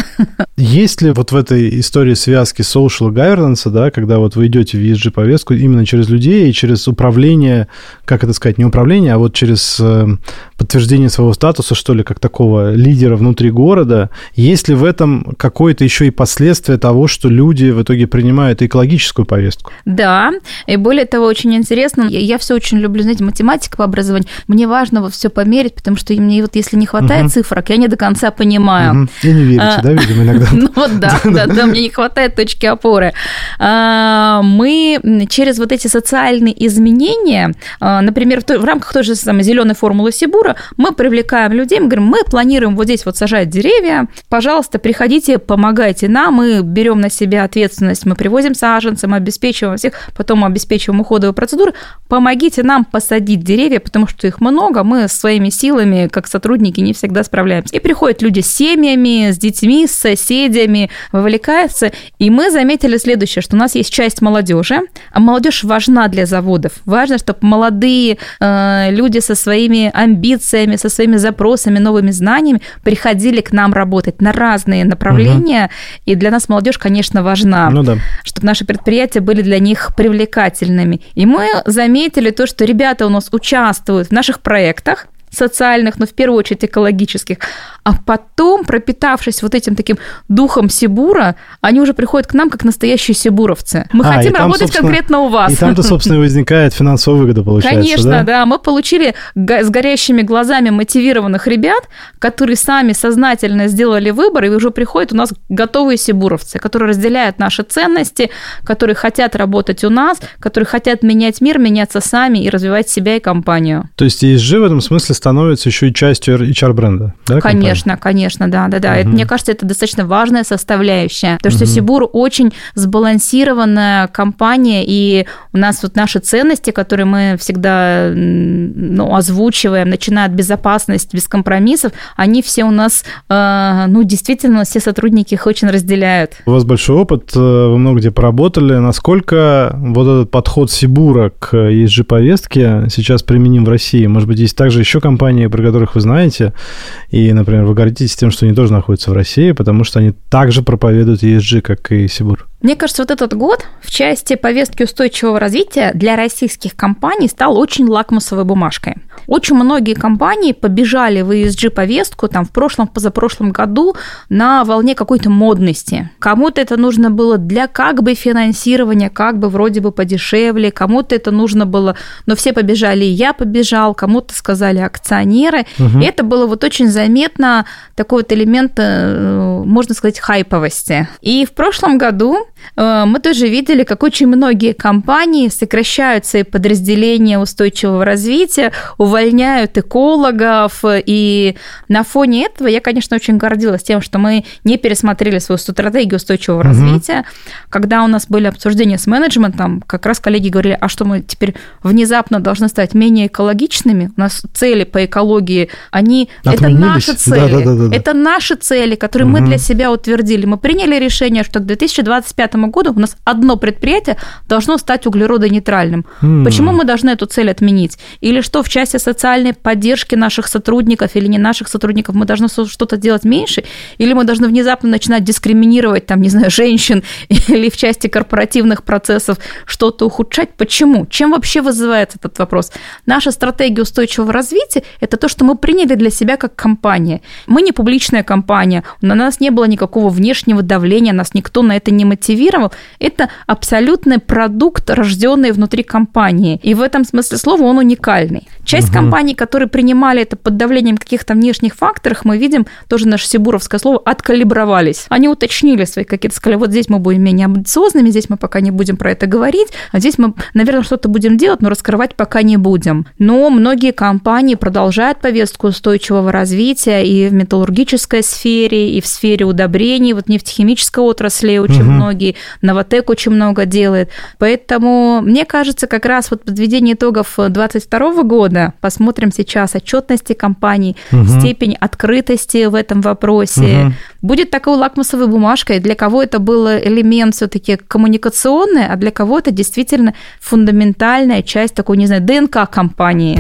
Есть ли вот в этой истории связки social governance, да, когда вот вы идете в ESG-повестку именно через людей и через управление, как это сказать, не управление, а вот через э, подтверждение своего статуса, что ли, как такого лидера внутри города, есть ли в этом какое-то еще и последствие того, что люди в итоге принимают экологическую повестку? Да, и более того, очень интересно, я, я все очень люблю, знаете, математика по образованию, мне важно вот все померить, потому что мне вот если не хватает угу. цифрок, я не до конца понимаю. Угу. И не верите, а, да, видимо, <laughs> иногда? Ну вот да, <laughs> да, да, мне не хватает точки опоры. А, мы через вот эти социальные изменения, а, например, в рамках той же самой зеленой формулы Сибура, мы привлекаем людей, мы говорим, мы планируем вот здесь вот сажать деревья, пожалуйста, приходите, помогайте нам, мы берем на себя ответственность, мы привозим саженцы, мы обеспечиваем всех, потом обеспечиваем уходовые процедуры, помогите нам посадить деревья, потому что их много, мы своими силами, как сотрудники, не всегда справляемся. И приходят люди с семьями, с детьми, с соседями, вовлекаются, и мы заметили следующее, что у нас есть часть молодежи, а молодежь важна для заводов. Важно, чтобы молодые э, люди со своими амбициями, со своими запросами, новыми знаниями приходили к нам работать на разные направления. Угу. И для нас молодежь, конечно, важна, ну, да. чтобы наши предприятия были для них привлекательными. И мы заметили то, что ребята у нас участвуют в наших проектах, социальных, но в первую очередь экологических. А потом, пропитавшись вот этим таким духом Сибура, они уже приходят к нам как настоящие сибуровцы. Мы а, хотим там, работать конкретно у вас. И там-то, <laughs> собственно, возникает финансовая выгода, получается, Конечно, да? да. Мы получили с горящими глазами мотивированных ребят, которые сами сознательно сделали выбор, и уже приходят у нас готовые сибуровцы, которые разделяют наши ценности, которые хотят работать у нас, которые хотят менять мир, меняться сами и развивать себя и компанию. То есть ESG в этом смысле становится еще и частью HR-бренда, да? Конечно, компании? Конечно, да, да, да. Угу. Это, мне кажется, это достаточно важная составляющая, потому что угу. Сибур очень сбалансированная компания, и у нас вот наши ценности, которые мы всегда ну, озвучиваем, начиная от безопасности, без компромиссов, они все у нас, э, ну, действительно, все сотрудники их очень разделяют. У вас большой опыт, э, вы много где поработали. Насколько вот этот подход Сибура к ESG-повестке сейчас применим в России? Может быть, есть также еще компании, про которых вы знаете, и, например, вы гордитесь тем, что они тоже находятся в России, потому что они также проповедуют ESG, как и Сибур. Мне кажется, вот этот год в части повестки устойчивого развития для российских компаний стал очень лакмусовой бумажкой. Очень многие компании побежали в ESG-повестку там в прошлом, позапрошлом году на волне какой-то модности. Кому-то это нужно было для как бы финансирования, как бы вроде бы подешевле, кому-то это нужно было, но все побежали, и я побежал, кому-то сказали акционеры. Угу. И это было вот очень заметно такой вот элемент, э, можно сказать, хайповости. И в прошлом году мы тоже видели, как очень многие компании сокращают свои подразделения устойчивого развития, увольняют экологов, и на фоне этого я, конечно, очень гордилась тем, что мы не пересмотрели свою стратегию устойчивого угу. развития. Когда у нас были обсуждения с менеджментом, как раз коллеги говорили, а что мы теперь внезапно должны стать менее экологичными? У нас цели по экологии, они... Это наши цели. Да, да, да, да. Это наши цели, которые угу. мы для себя утвердили. Мы приняли решение, что к 2025 2030 году у нас одно предприятие должно стать углеродонейтральным. Mm. Почему мы должны эту цель отменить? Или что в части социальной поддержки наших сотрудников или не наших сотрудников мы должны что-то делать меньше? Или мы должны внезапно начинать дискриминировать, там, не знаю, женщин <laughs> или в части корпоративных процессов что-то ухудшать? Почему? Чем вообще вызывает этот вопрос? Наша стратегия устойчивого развития – это то, что мы приняли для себя как компания. Мы не публичная компания, на нас не было никакого внешнего давления, нас никто на это не мотивирует мотивировал, это абсолютный продукт, рожденный внутри компании. И в этом смысле слова он уникальный. Часть угу. компаний, которые принимали это под давлением каких-то внешних факторов, мы видим, тоже наше сибуровское слово, откалибровались. Они уточнили свои какие-то, сказали, вот здесь мы будем менее амбициозными, здесь мы пока не будем про это говорить, а здесь мы, наверное, что-то будем делать, но раскрывать пока не будем. Но многие компании продолжают повестку устойчивого развития и в металлургической сфере, и в сфере удобрений, вот нефтехимической отрасли очень угу. многие, Новотек очень много делает. Поэтому, мне кажется, как раз вот подведение итогов 2022 года, посмотрим сейчас отчетности компаний, угу. степень открытости в этом вопросе, угу. будет такой лакмусовой бумажкой, для кого это был элемент все-таки коммуникационный, а для кого это действительно фундаментальная часть такой, не знаю, ДНК компании.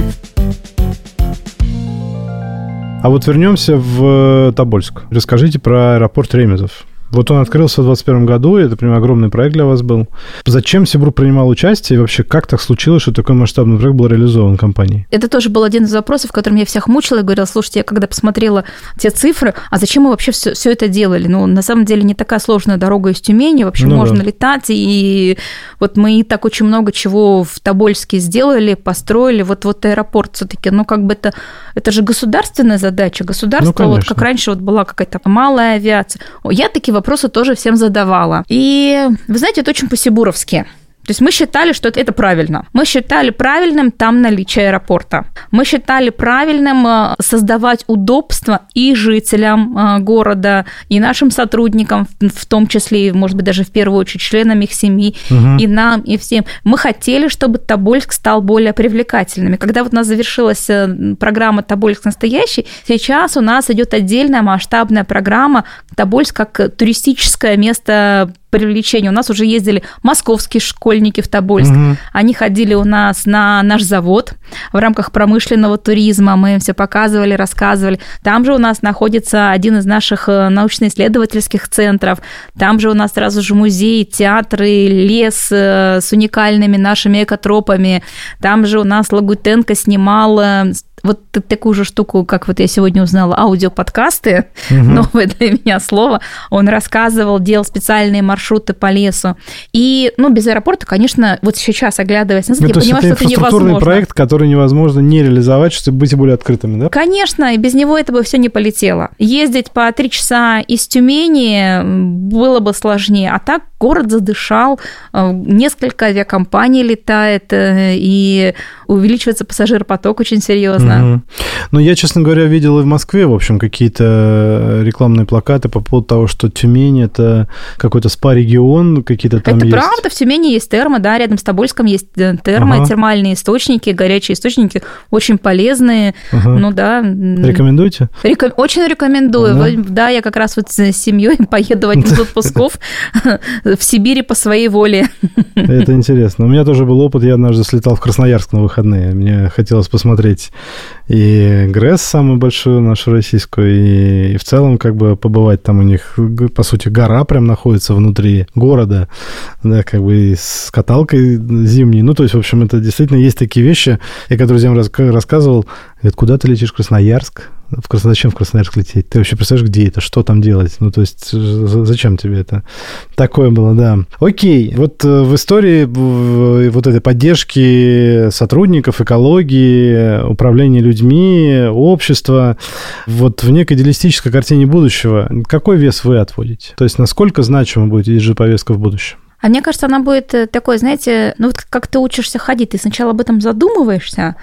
А вот вернемся в Тобольск. Расскажите про аэропорт Ремезов. Вот он открылся в 2021 году, и это прям огромный проект для вас был. Зачем Сибур принимал участие, и вообще как так случилось, что такой масштабный проект был реализован компанией? Это тоже был один из вопросов, которым я всех мучила и говорила, слушайте, я когда посмотрела те цифры, а зачем мы вообще все, все это делали? Ну, на самом деле не такая сложная дорога из Тюмени, вообще ну, можно да. летать, и вот мы и так очень много чего в Тобольске сделали, построили, вот, вот аэропорт все таки ну, как бы это, это же государственная задача, государство, ну, вот как раньше вот была какая-то малая авиация. Я такие вопросы тоже всем задавала. И, вы знаете, это очень по-сибуровски. То есть мы считали, что это правильно. Мы считали правильным там наличие аэропорта. Мы считали правильным э, создавать удобства и жителям э, города, и нашим сотрудникам, в том числе, может быть, даже в первую очередь членам их семьи, угу. и нам, и всем. Мы хотели, чтобы Тобольск стал более привлекательным. И когда вот у нас завершилась э, программа «Тобольск настоящий», сейчас у нас идет отдельная масштабная программа «Тобольск как туристическое место привлечения. У нас уже ездили московские школьники в Тобольск. Угу. Они ходили у нас на наш завод в рамках промышленного туризма. Мы им все показывали, рассказывали. Там же у нас находится один из наших э, научно-исследовательских центров. Там же у нас сразу же музей, театры, лес э, с уникальными нашими экотропами. Там же у нас Лагутенко снимал э, вот такую же штуку, как вот я сегодня узнала, аудиоподкасты, <laughs> угу. новое для меня слово, он рассказывал, делал специальные маршруты по лесу. И, ну, без аэропорта, конечно, вот сейчас, оглядываясь назад, ну, я понимаю, что это невозможно. проект, который невозможно не реализовать, чтобы быть более открытыми, да? Конечно, и без него это бы все не полетело. Ездить по три часа из Тюмени было бы сложнее, а так город задышал, э, несколько авиакомпаний летает, э, и увеличивается пассажиропоток очень серьезно. Угу. Ну, я, честно говоря, видел и в Москве, в общем, какие-то рекламные плакаты по поводу того, что Тюмень – это какой-то спа-регион, какие-то там Это есть... правда, в Тюмени есть термо, да, рядом с Тобольском есть э, термо, ага. термальные источники, горячие источники, очень полезные, ага. ну да. Рекомендуете? Реком... Очень рекомендую. Ага. Да, я как раз вот с семьей <laughs> поеду в один из отпусков в Сибири по своей воле. <laughs> Это интересно. У меня тоже был опыт, я однажды слетал в Красноярск на выходные. Мне хотелось посмотреть и ГРЭС, самую большую нашу российскую, и, и в целом как бы побывать там у них, по сути, гора прям находится внутри города, да, как бы с каталкой зимней. Ну, то есть, в общем, это действительно есть такие вещи. Я когда друзьям рассказывал, говорят, куда ты летишь Красноярск? В Крас... зачем в Красноярск лететь? Ты вообще представляешь, где это? Что там делать? Ну, то есть, зачем тебе это? Такое было, да. Окей, вот э, в истории вот этой поддержки сотрудников, экологии, управления людьми, общества, вот в некой идеалистической картине будущего, какой вес вы отводите? То есть, насколько значима будет ESG-повестка в будущем? А мне кажется, она будет э, такой, знаете, ну вот как ты учишься ходить, ты сначала об этом задумываешься,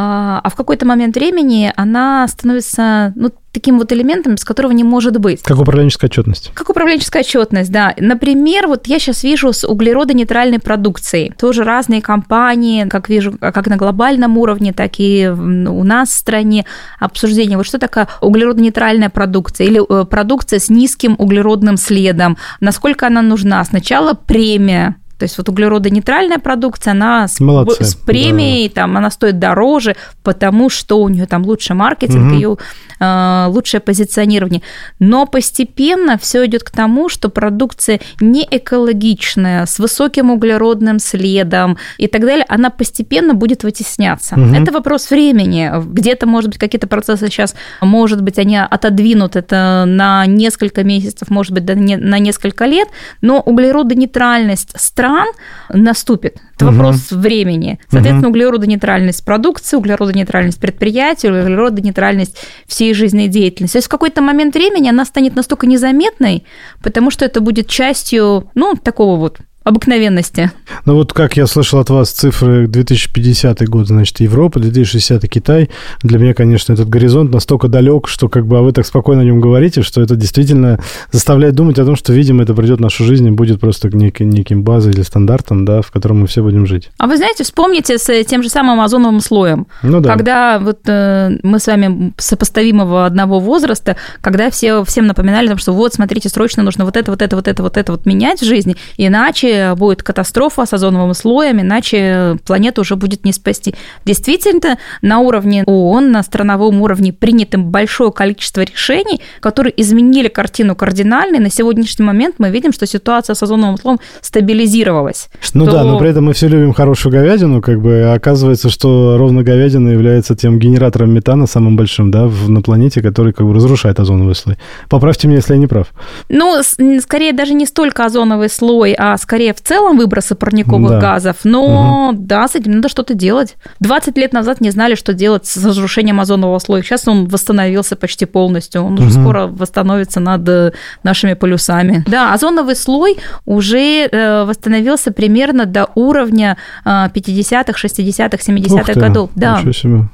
а, а в какой-то момент времени она становится ну, таким вот элементом, с которого не может быть. Как управленческая отчетность. Как управленческая отчетность, да. Например, вот я сейчас вижу с углеродонейтральной продукцией. Тоже разные компании, как вижу, как на глобальном уровне, так и у нас в стране обсуждение. Вот что такое углеродонейтральная продукция или э, продукция с низким углеродным следом? Насколько она нужна? Сначала премия то есть вот углеродонейтральная продукция, она с, Молодцы, с премией, да. там, она стоит дороже, потому что у нее там лучше маркетинг, угу. ее э, лучшее позиционирование. Но постепенно все идет к тому, что продукция не экологичная, с высоким углеродным следом и так далее, она постепенно будет вытесняться. Угу. Это вопрос времени. Где-то, может быть, какие-то процессы сейчас, может быть, они отодвинут это на несколько месяцев, может быть, на несколько лет, но углеродонейтральность, страна стран наступит. Это угу. вопрос времени. Соответственно, угу. углеродонейтральность продукции, углеродонейтральность предприятий, углеродонейтральность всей жизненной деятельности. То есть в какой-то момент времени она станет настолько незаметной, потому что это будет частью, ну, такого вот обыкновенности. Ну вот как я слышал от вас цифры 2050 год, значит, Европа, 2060 Китай. Для меня, конечно, этот горизонт настолько далек, что как бы а вы так спокойно о нем говорите, что это действительно заставляет думать о том, что, видимо, это придет в нашу жизнь и будет просто нек- неким базой или стандартом, да, в котором мы все будем жить. А вы знаете, вспомните с тем же самым озоновым слоем. Ну да. Когда вот э, мы с вами сопоставимого одного возраста, когда все всем напоминали, что вот, смотрите, срочно нужно вот это, вот это, вот это, вот это вот менять в жизни, иначе будет катастрофа с озоновым слоем, иначе планету уже будет не спасти. Действительно, на уровне ООН, на страновом уровне принято большое количество решений, которые изменили картину кардинально, и на сегодняшний момент мы видим, что ситуация с озоновым слоем стабилизировалась. Ну что... да, но при этом мы все любим хорошую говядину, как бы а оказывается, что ровно говядина является тем генератором метана самым большим, да, на планете, который как бы разрушает озоновый слой. Поправьте меня, если я не прав. Ну, скорее даже не столько озоновый слой, а скорее скорее в целом выбросы парниковых да. газов, но угу. да, с этим надо что-то делать. 20 лет назад не знали, что делать с разрушением озонового слоя. Сейчас он восстановился почти полностью. Он угу. уже скоро восстановится над э, нашими полюсами. Да, озоновый слой уже э, восстановился примерно до уровня 50-х, 60-х, 70-х годов. Да.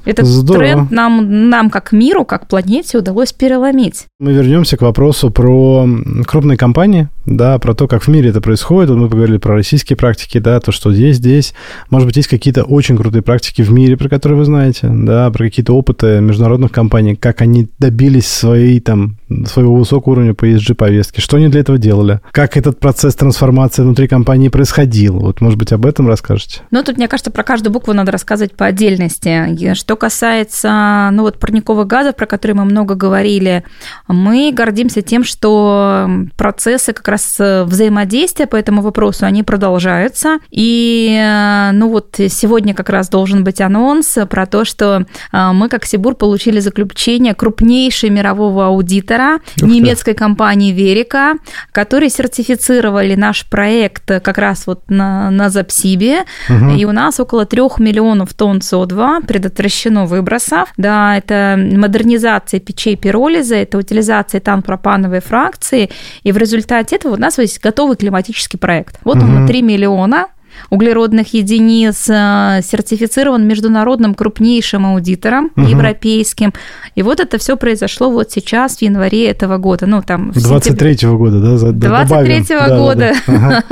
Этот Здорово. тренд нам, нам, как миру, как планете, удалось переломить. Мы вернемся к вопросу про крупные компании, да, про то, как в мире это происходит. Мы поговорили про российские практики, да, то, что здесь, здесь. Может быть, есть какие-то очень крутые практики в мире, про которые вы знаете, да, про какие-то опыты международных компаний, как они добились своей, там, своего высокого уровня по ESG-повестке, что они для этого делали, как этот процесс трансформации внутри компании происходил. Вот, может быть, об этом расскажете? Ну, тут, мне кажется, про каждую букву надо рассказывать по отдельности. Что касается, ну, вот парниковых газов, про которые мы много говорили, мы гордимся тем, что процессы как раз взаимодействия по этому вопросу они продолжаются. И, э, ну вот, сегодня как раз должен быть анонс про то, что э, мы, как Сибур, получили заключение крупнейшей мирового аудитора немецкой компании Верика, которые сертифицировали наш проект как раз вот на, на Запсибе. Угу. И у нас около трех миллионов тонн СО2 предотвращено выбросов. Да, это модернизация печей пиролиза, это утилизация танпропановой фракции. И в результате этого у нас есть готовый климатический проект. Вот угу. он на 3 миллиона углеродных единиц, э, сертифицирован международным крупнейшим аудитором угу. европейским. И вот это все произошло вот сейчас, в январе этого года. Ну, там, 23-го года, да? 23-го года. Да, да. <laughs> Ага.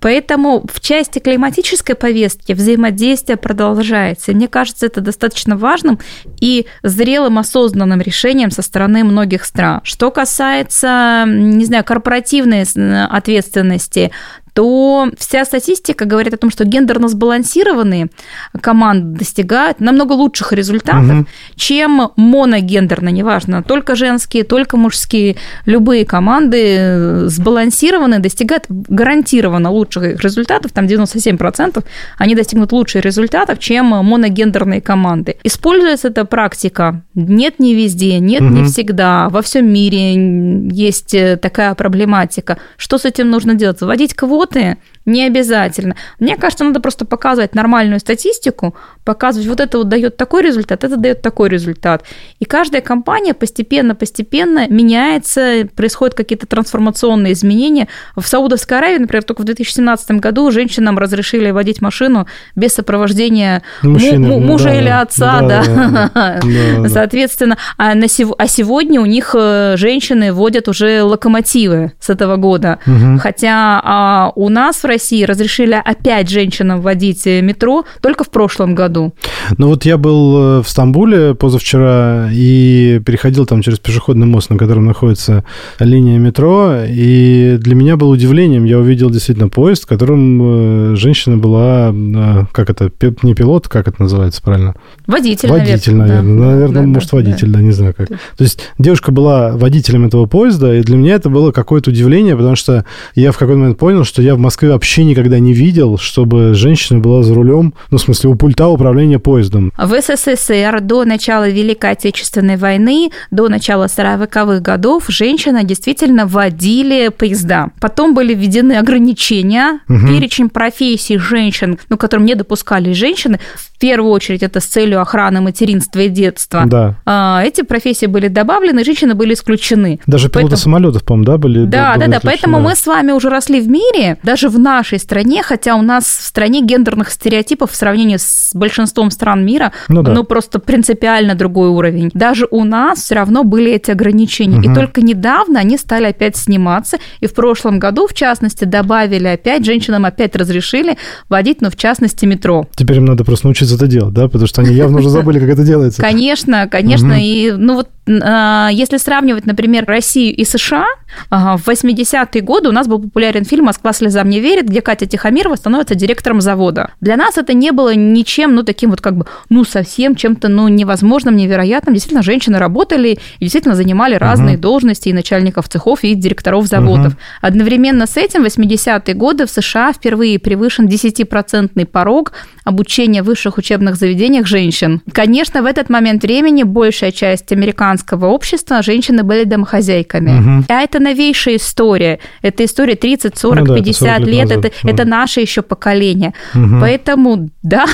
Поэтому в части климатической повестки взаимодействие продолжается. Мне кажется, это достаточно важным и зрелым осознанным решением со стороны многих стран. Что касается, не знаю, корпоративной ответственности, то вся статистика говорит о том, что гендерно сбалансированные команды достигают намного лучших результатов, угу. чем моногендерно, неважно, только женские, только мужские, любые команды э, сбалансированные достигают гарантированно лучших результатов, там 97% они достигнут лучших результатов, чем моногендерные команды. Используется эта практика? Нет, не везде, нет, угу. не всегда. Во всем мире есть э, такая проблематика. Что с этим нужно делать? Вводить квоты квоты не обязательно. Мне кажется, надо просто показывать нормальную статистику, показывать, вот это вот дает такой результат, это дает такой результат. И каждая компания постепенно-постепенно меняется, происходят какие-то трансформационные изменения. В Саудовской Аравии, например, только в 2017 году женщинам разрешили водить машину без сопровождения Мужчина, му- мужа да, или отца, да. да. да, да <laughs> Соответственно, а, на а сегодня у них э, женщины водят уже локомотивы с этого года. Угу. Хотя а у нас в России разрешили опять женщинам водить э, метро только в прошлом году. Ну вот я был э, в Стамбуле позавчера и переходил там через пешеходный мост, на котором находится линия метро, и для меня было удивлением, я увидел действительно поезд, в котором э, женщина была, как это, не пилот, как это называется правильно? Водитель, Водитель, наверное. наверное, да. наверное да, может, да, водитель, да. да, не знаю как. То есть девушка была водителем этого поезда, и для меня это было какое-то удивление, потому что я в какой-то момент понял, что я в Москве вообще вообще никогда не видел, чтобы женщина была за рулем, ну, в смысле, у пульта управления управления поездом. В СССР до начала Великой Отечественной войны, до начала 40-х годов женщины действительно водили поезда. Потом были введены ограничения, угу. перечень профессий женщин, ну, которым не допускали женщины, в первую очередь это с целью охраны материнства и детства. Да. А, эти профессии были добавлены, женщины были исключены. Даже пилоты Поэтому... самолетов, по-моему, да, были? Да, да, да. Поэтому мы с вами уже росли в мире, даже в нашей стране, хотя у нас в стране гендерных стереотипов в сравнении с большинством стран мира, ну, да. ну просто принципиально другой уровень. Даже у нас все равно были эти ограничения. Угу. И только недавно они стали опять сниматься. И в прошлом году, в частности, добавили опять, женщинам опять разрешили водить, ну, в частности, метро. Теперь им надо просто научиться это делать, да? Потому что они явно уже <laughs> забыли, как это делается. Конечно, конечно. И, ну, вот если сравнивать, например, Россию и США, в 80-е годы у нас был популярен фильм «Москва слезам не верит», где Катя Тихомирова становится директором завода. Для нас это не было ничем, ну, таким вот как бы, ну, совсем чем-то, ну, невозможным, невероятным. Действительно, женщины работали и действительно занимали разные uh-huh. должности и начальников цехов, и директоров заводов. Uh-huh. Одновременно с этим в 80-е годы в США впервые превышен 10% порог обучения в высших учебных заведениях женщин. Конечно, в этот момент времени большая часть американского общества женщины были домохозяйками. Угу. А это новейшая история. Это история 30, 40, ну, да, 50 это 40 лет. Назад. Это, угу. это наше еще поколение. Угу. Поэтому, да.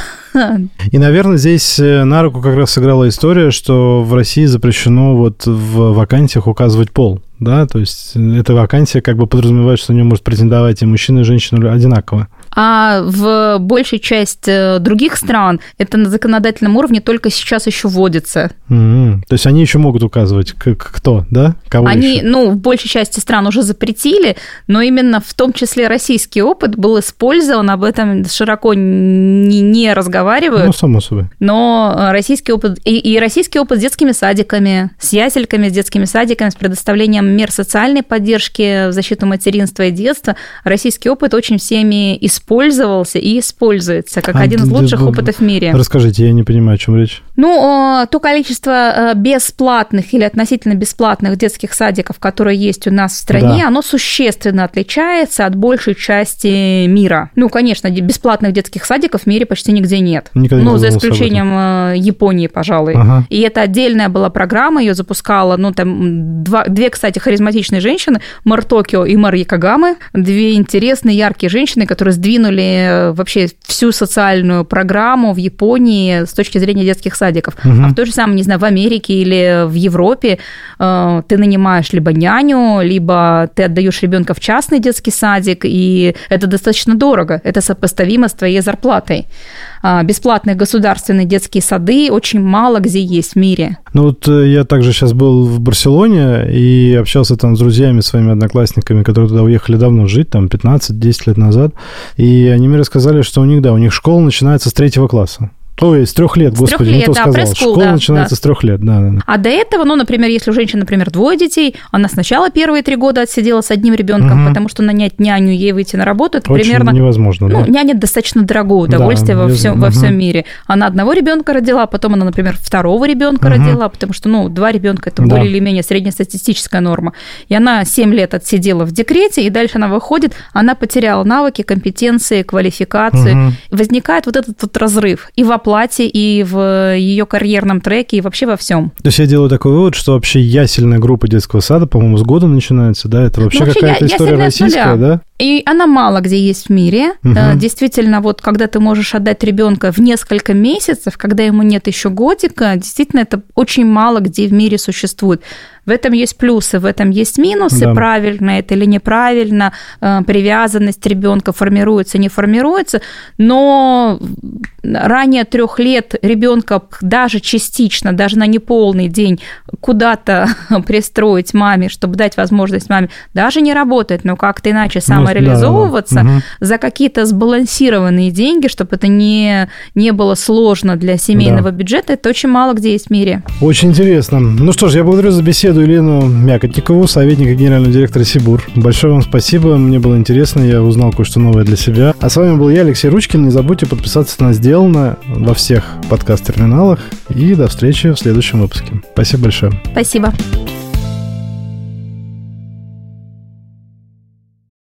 И, наверное, здесь э, на руку как раз сыграла история, что в России запрещено вот в вакансиях указывать пол да, то есть эта вакансия как бы подразумевает, что на нее может претендовать и мужчина, и женщина одинаково. А в большей части э, других стран это на законодательном уровне только сейчас еще вводится. Mm-hmm. То есть они еще могут указывать, кто, да? Кого они, еще? ну, в большей части стран уже запретили, но именно в том числе российский опыт был использован, об этом широко не, не разговаривают. Ну, само собой. Но российский опыт, и, и российский опыт с детскими садиками, с ясельками, с детскими садиками, с предоставлением мер социальной поддержки в защиту материнства и детства, российский опыт очень всеми используется использовался и используется как а, один из лучших да, опытов в мире. Расскажите, я не понимаю, о чем речь. Ну, то количество э, бесплатных или относительно бесплатных детских садиков, которые есть у нас в стране, да. оно существенно отличается от большей части мира. Ну, конечно, бесплатных детских садиков в мире почти нигде нет. Никогда ну, за исключением э, Японии, пожалуй. Ага. И это отдельная была программа, ее запускала, ну, там, два, две, кстати, харизматичные женщины, Мар Токио и Мар Якогамы, две интересные, яркие женщины, которые сдвинули э, вообще всю социальную программу в Японии с точки зрения детских садиков. Угу. А в то же самое, не знаю, в Америке или в Европе э, ты нанимаешь либо няню, либо ты отдаешь ребенка в частный детский садик, и это достаточно дорого. Это сопоставимо с твоей зарплатой. А, бесплатные государственные детские сады очень мало где есть в мире. Ну вот э, я также сейчас был в Барселоне и общался там с друзьями, своими одноклассниками, которые туда уехали давно жить, там 15-10 лет назад, и они мне рассказали, что у них, да, у них школа начинается с третьего класса. Ой, с трех лет, господи, трех лет, не то да, сказал. Школа да, начинается да. с трех лет, да, да, А до этого, ну, например, если у женщины, например, двое детей, она сначала первые три года отсидела с одним ребенком, угу. потому что нанять няню ей выйти на работу, это Очень примерно... невозможно, ну, да? Ну, няня достаточно дорогое удовольствие да, во, всем, угу. во всем мире. Она одного ребенка родила, потом она, например, второго ребенка угу. родила, потому что, ну, два ребенка это да. более или менее среднестатистическая норма. И она 7 лет отсидела в декрете, и дальше она выходит, она потеряла навыки, компетенции, квалификации. Угу. Возникает вот этот вот разрыв и в оплате, и в ее карьерном треке и вообще во всем. То есть я делаю такой вывод, что вообще ясельная группа детского сада, по-моему, с года начинается, да? Это вообще, ну, вообще какая-то я, история российская, да? И она мало где есть в мире. Угу. Действительно, вот когда ты можешь отдать ребенка в несколько месяцев, когда ему нет еще годика, действительно, это очень мало где в мире существует. В этом есть плюсы, в этом есть минусы, да. правильно это или неправильно, э, привязанность ребенка формируется, не формируется, но ранее трех лет ребенка даже частично, даже на неполный день куда-то <laughs> пристроить маме, чтобы дать возможность маме, даже не работает, но как-то иначе ну, самореализовываться да, да. за какие-то сбалансированные деньги, чтобы это не, не было сложно для семейного да. бюджета, это очень мало где есть в мире. Очень интересно. Ну что ж, я благодарю за беседу беседу Елену Мякотникову, советника генерального директора Сибур. Большое вам спасибо, мне было интересно, я узнал кое-что новое для себя. А с вами был я, Алексей Ручкин. Не забудьте подписаться на «Сделано» во всех подкаст-терминалах. И до встречи в следующем выпуске. Спасибо большое. Спасибо.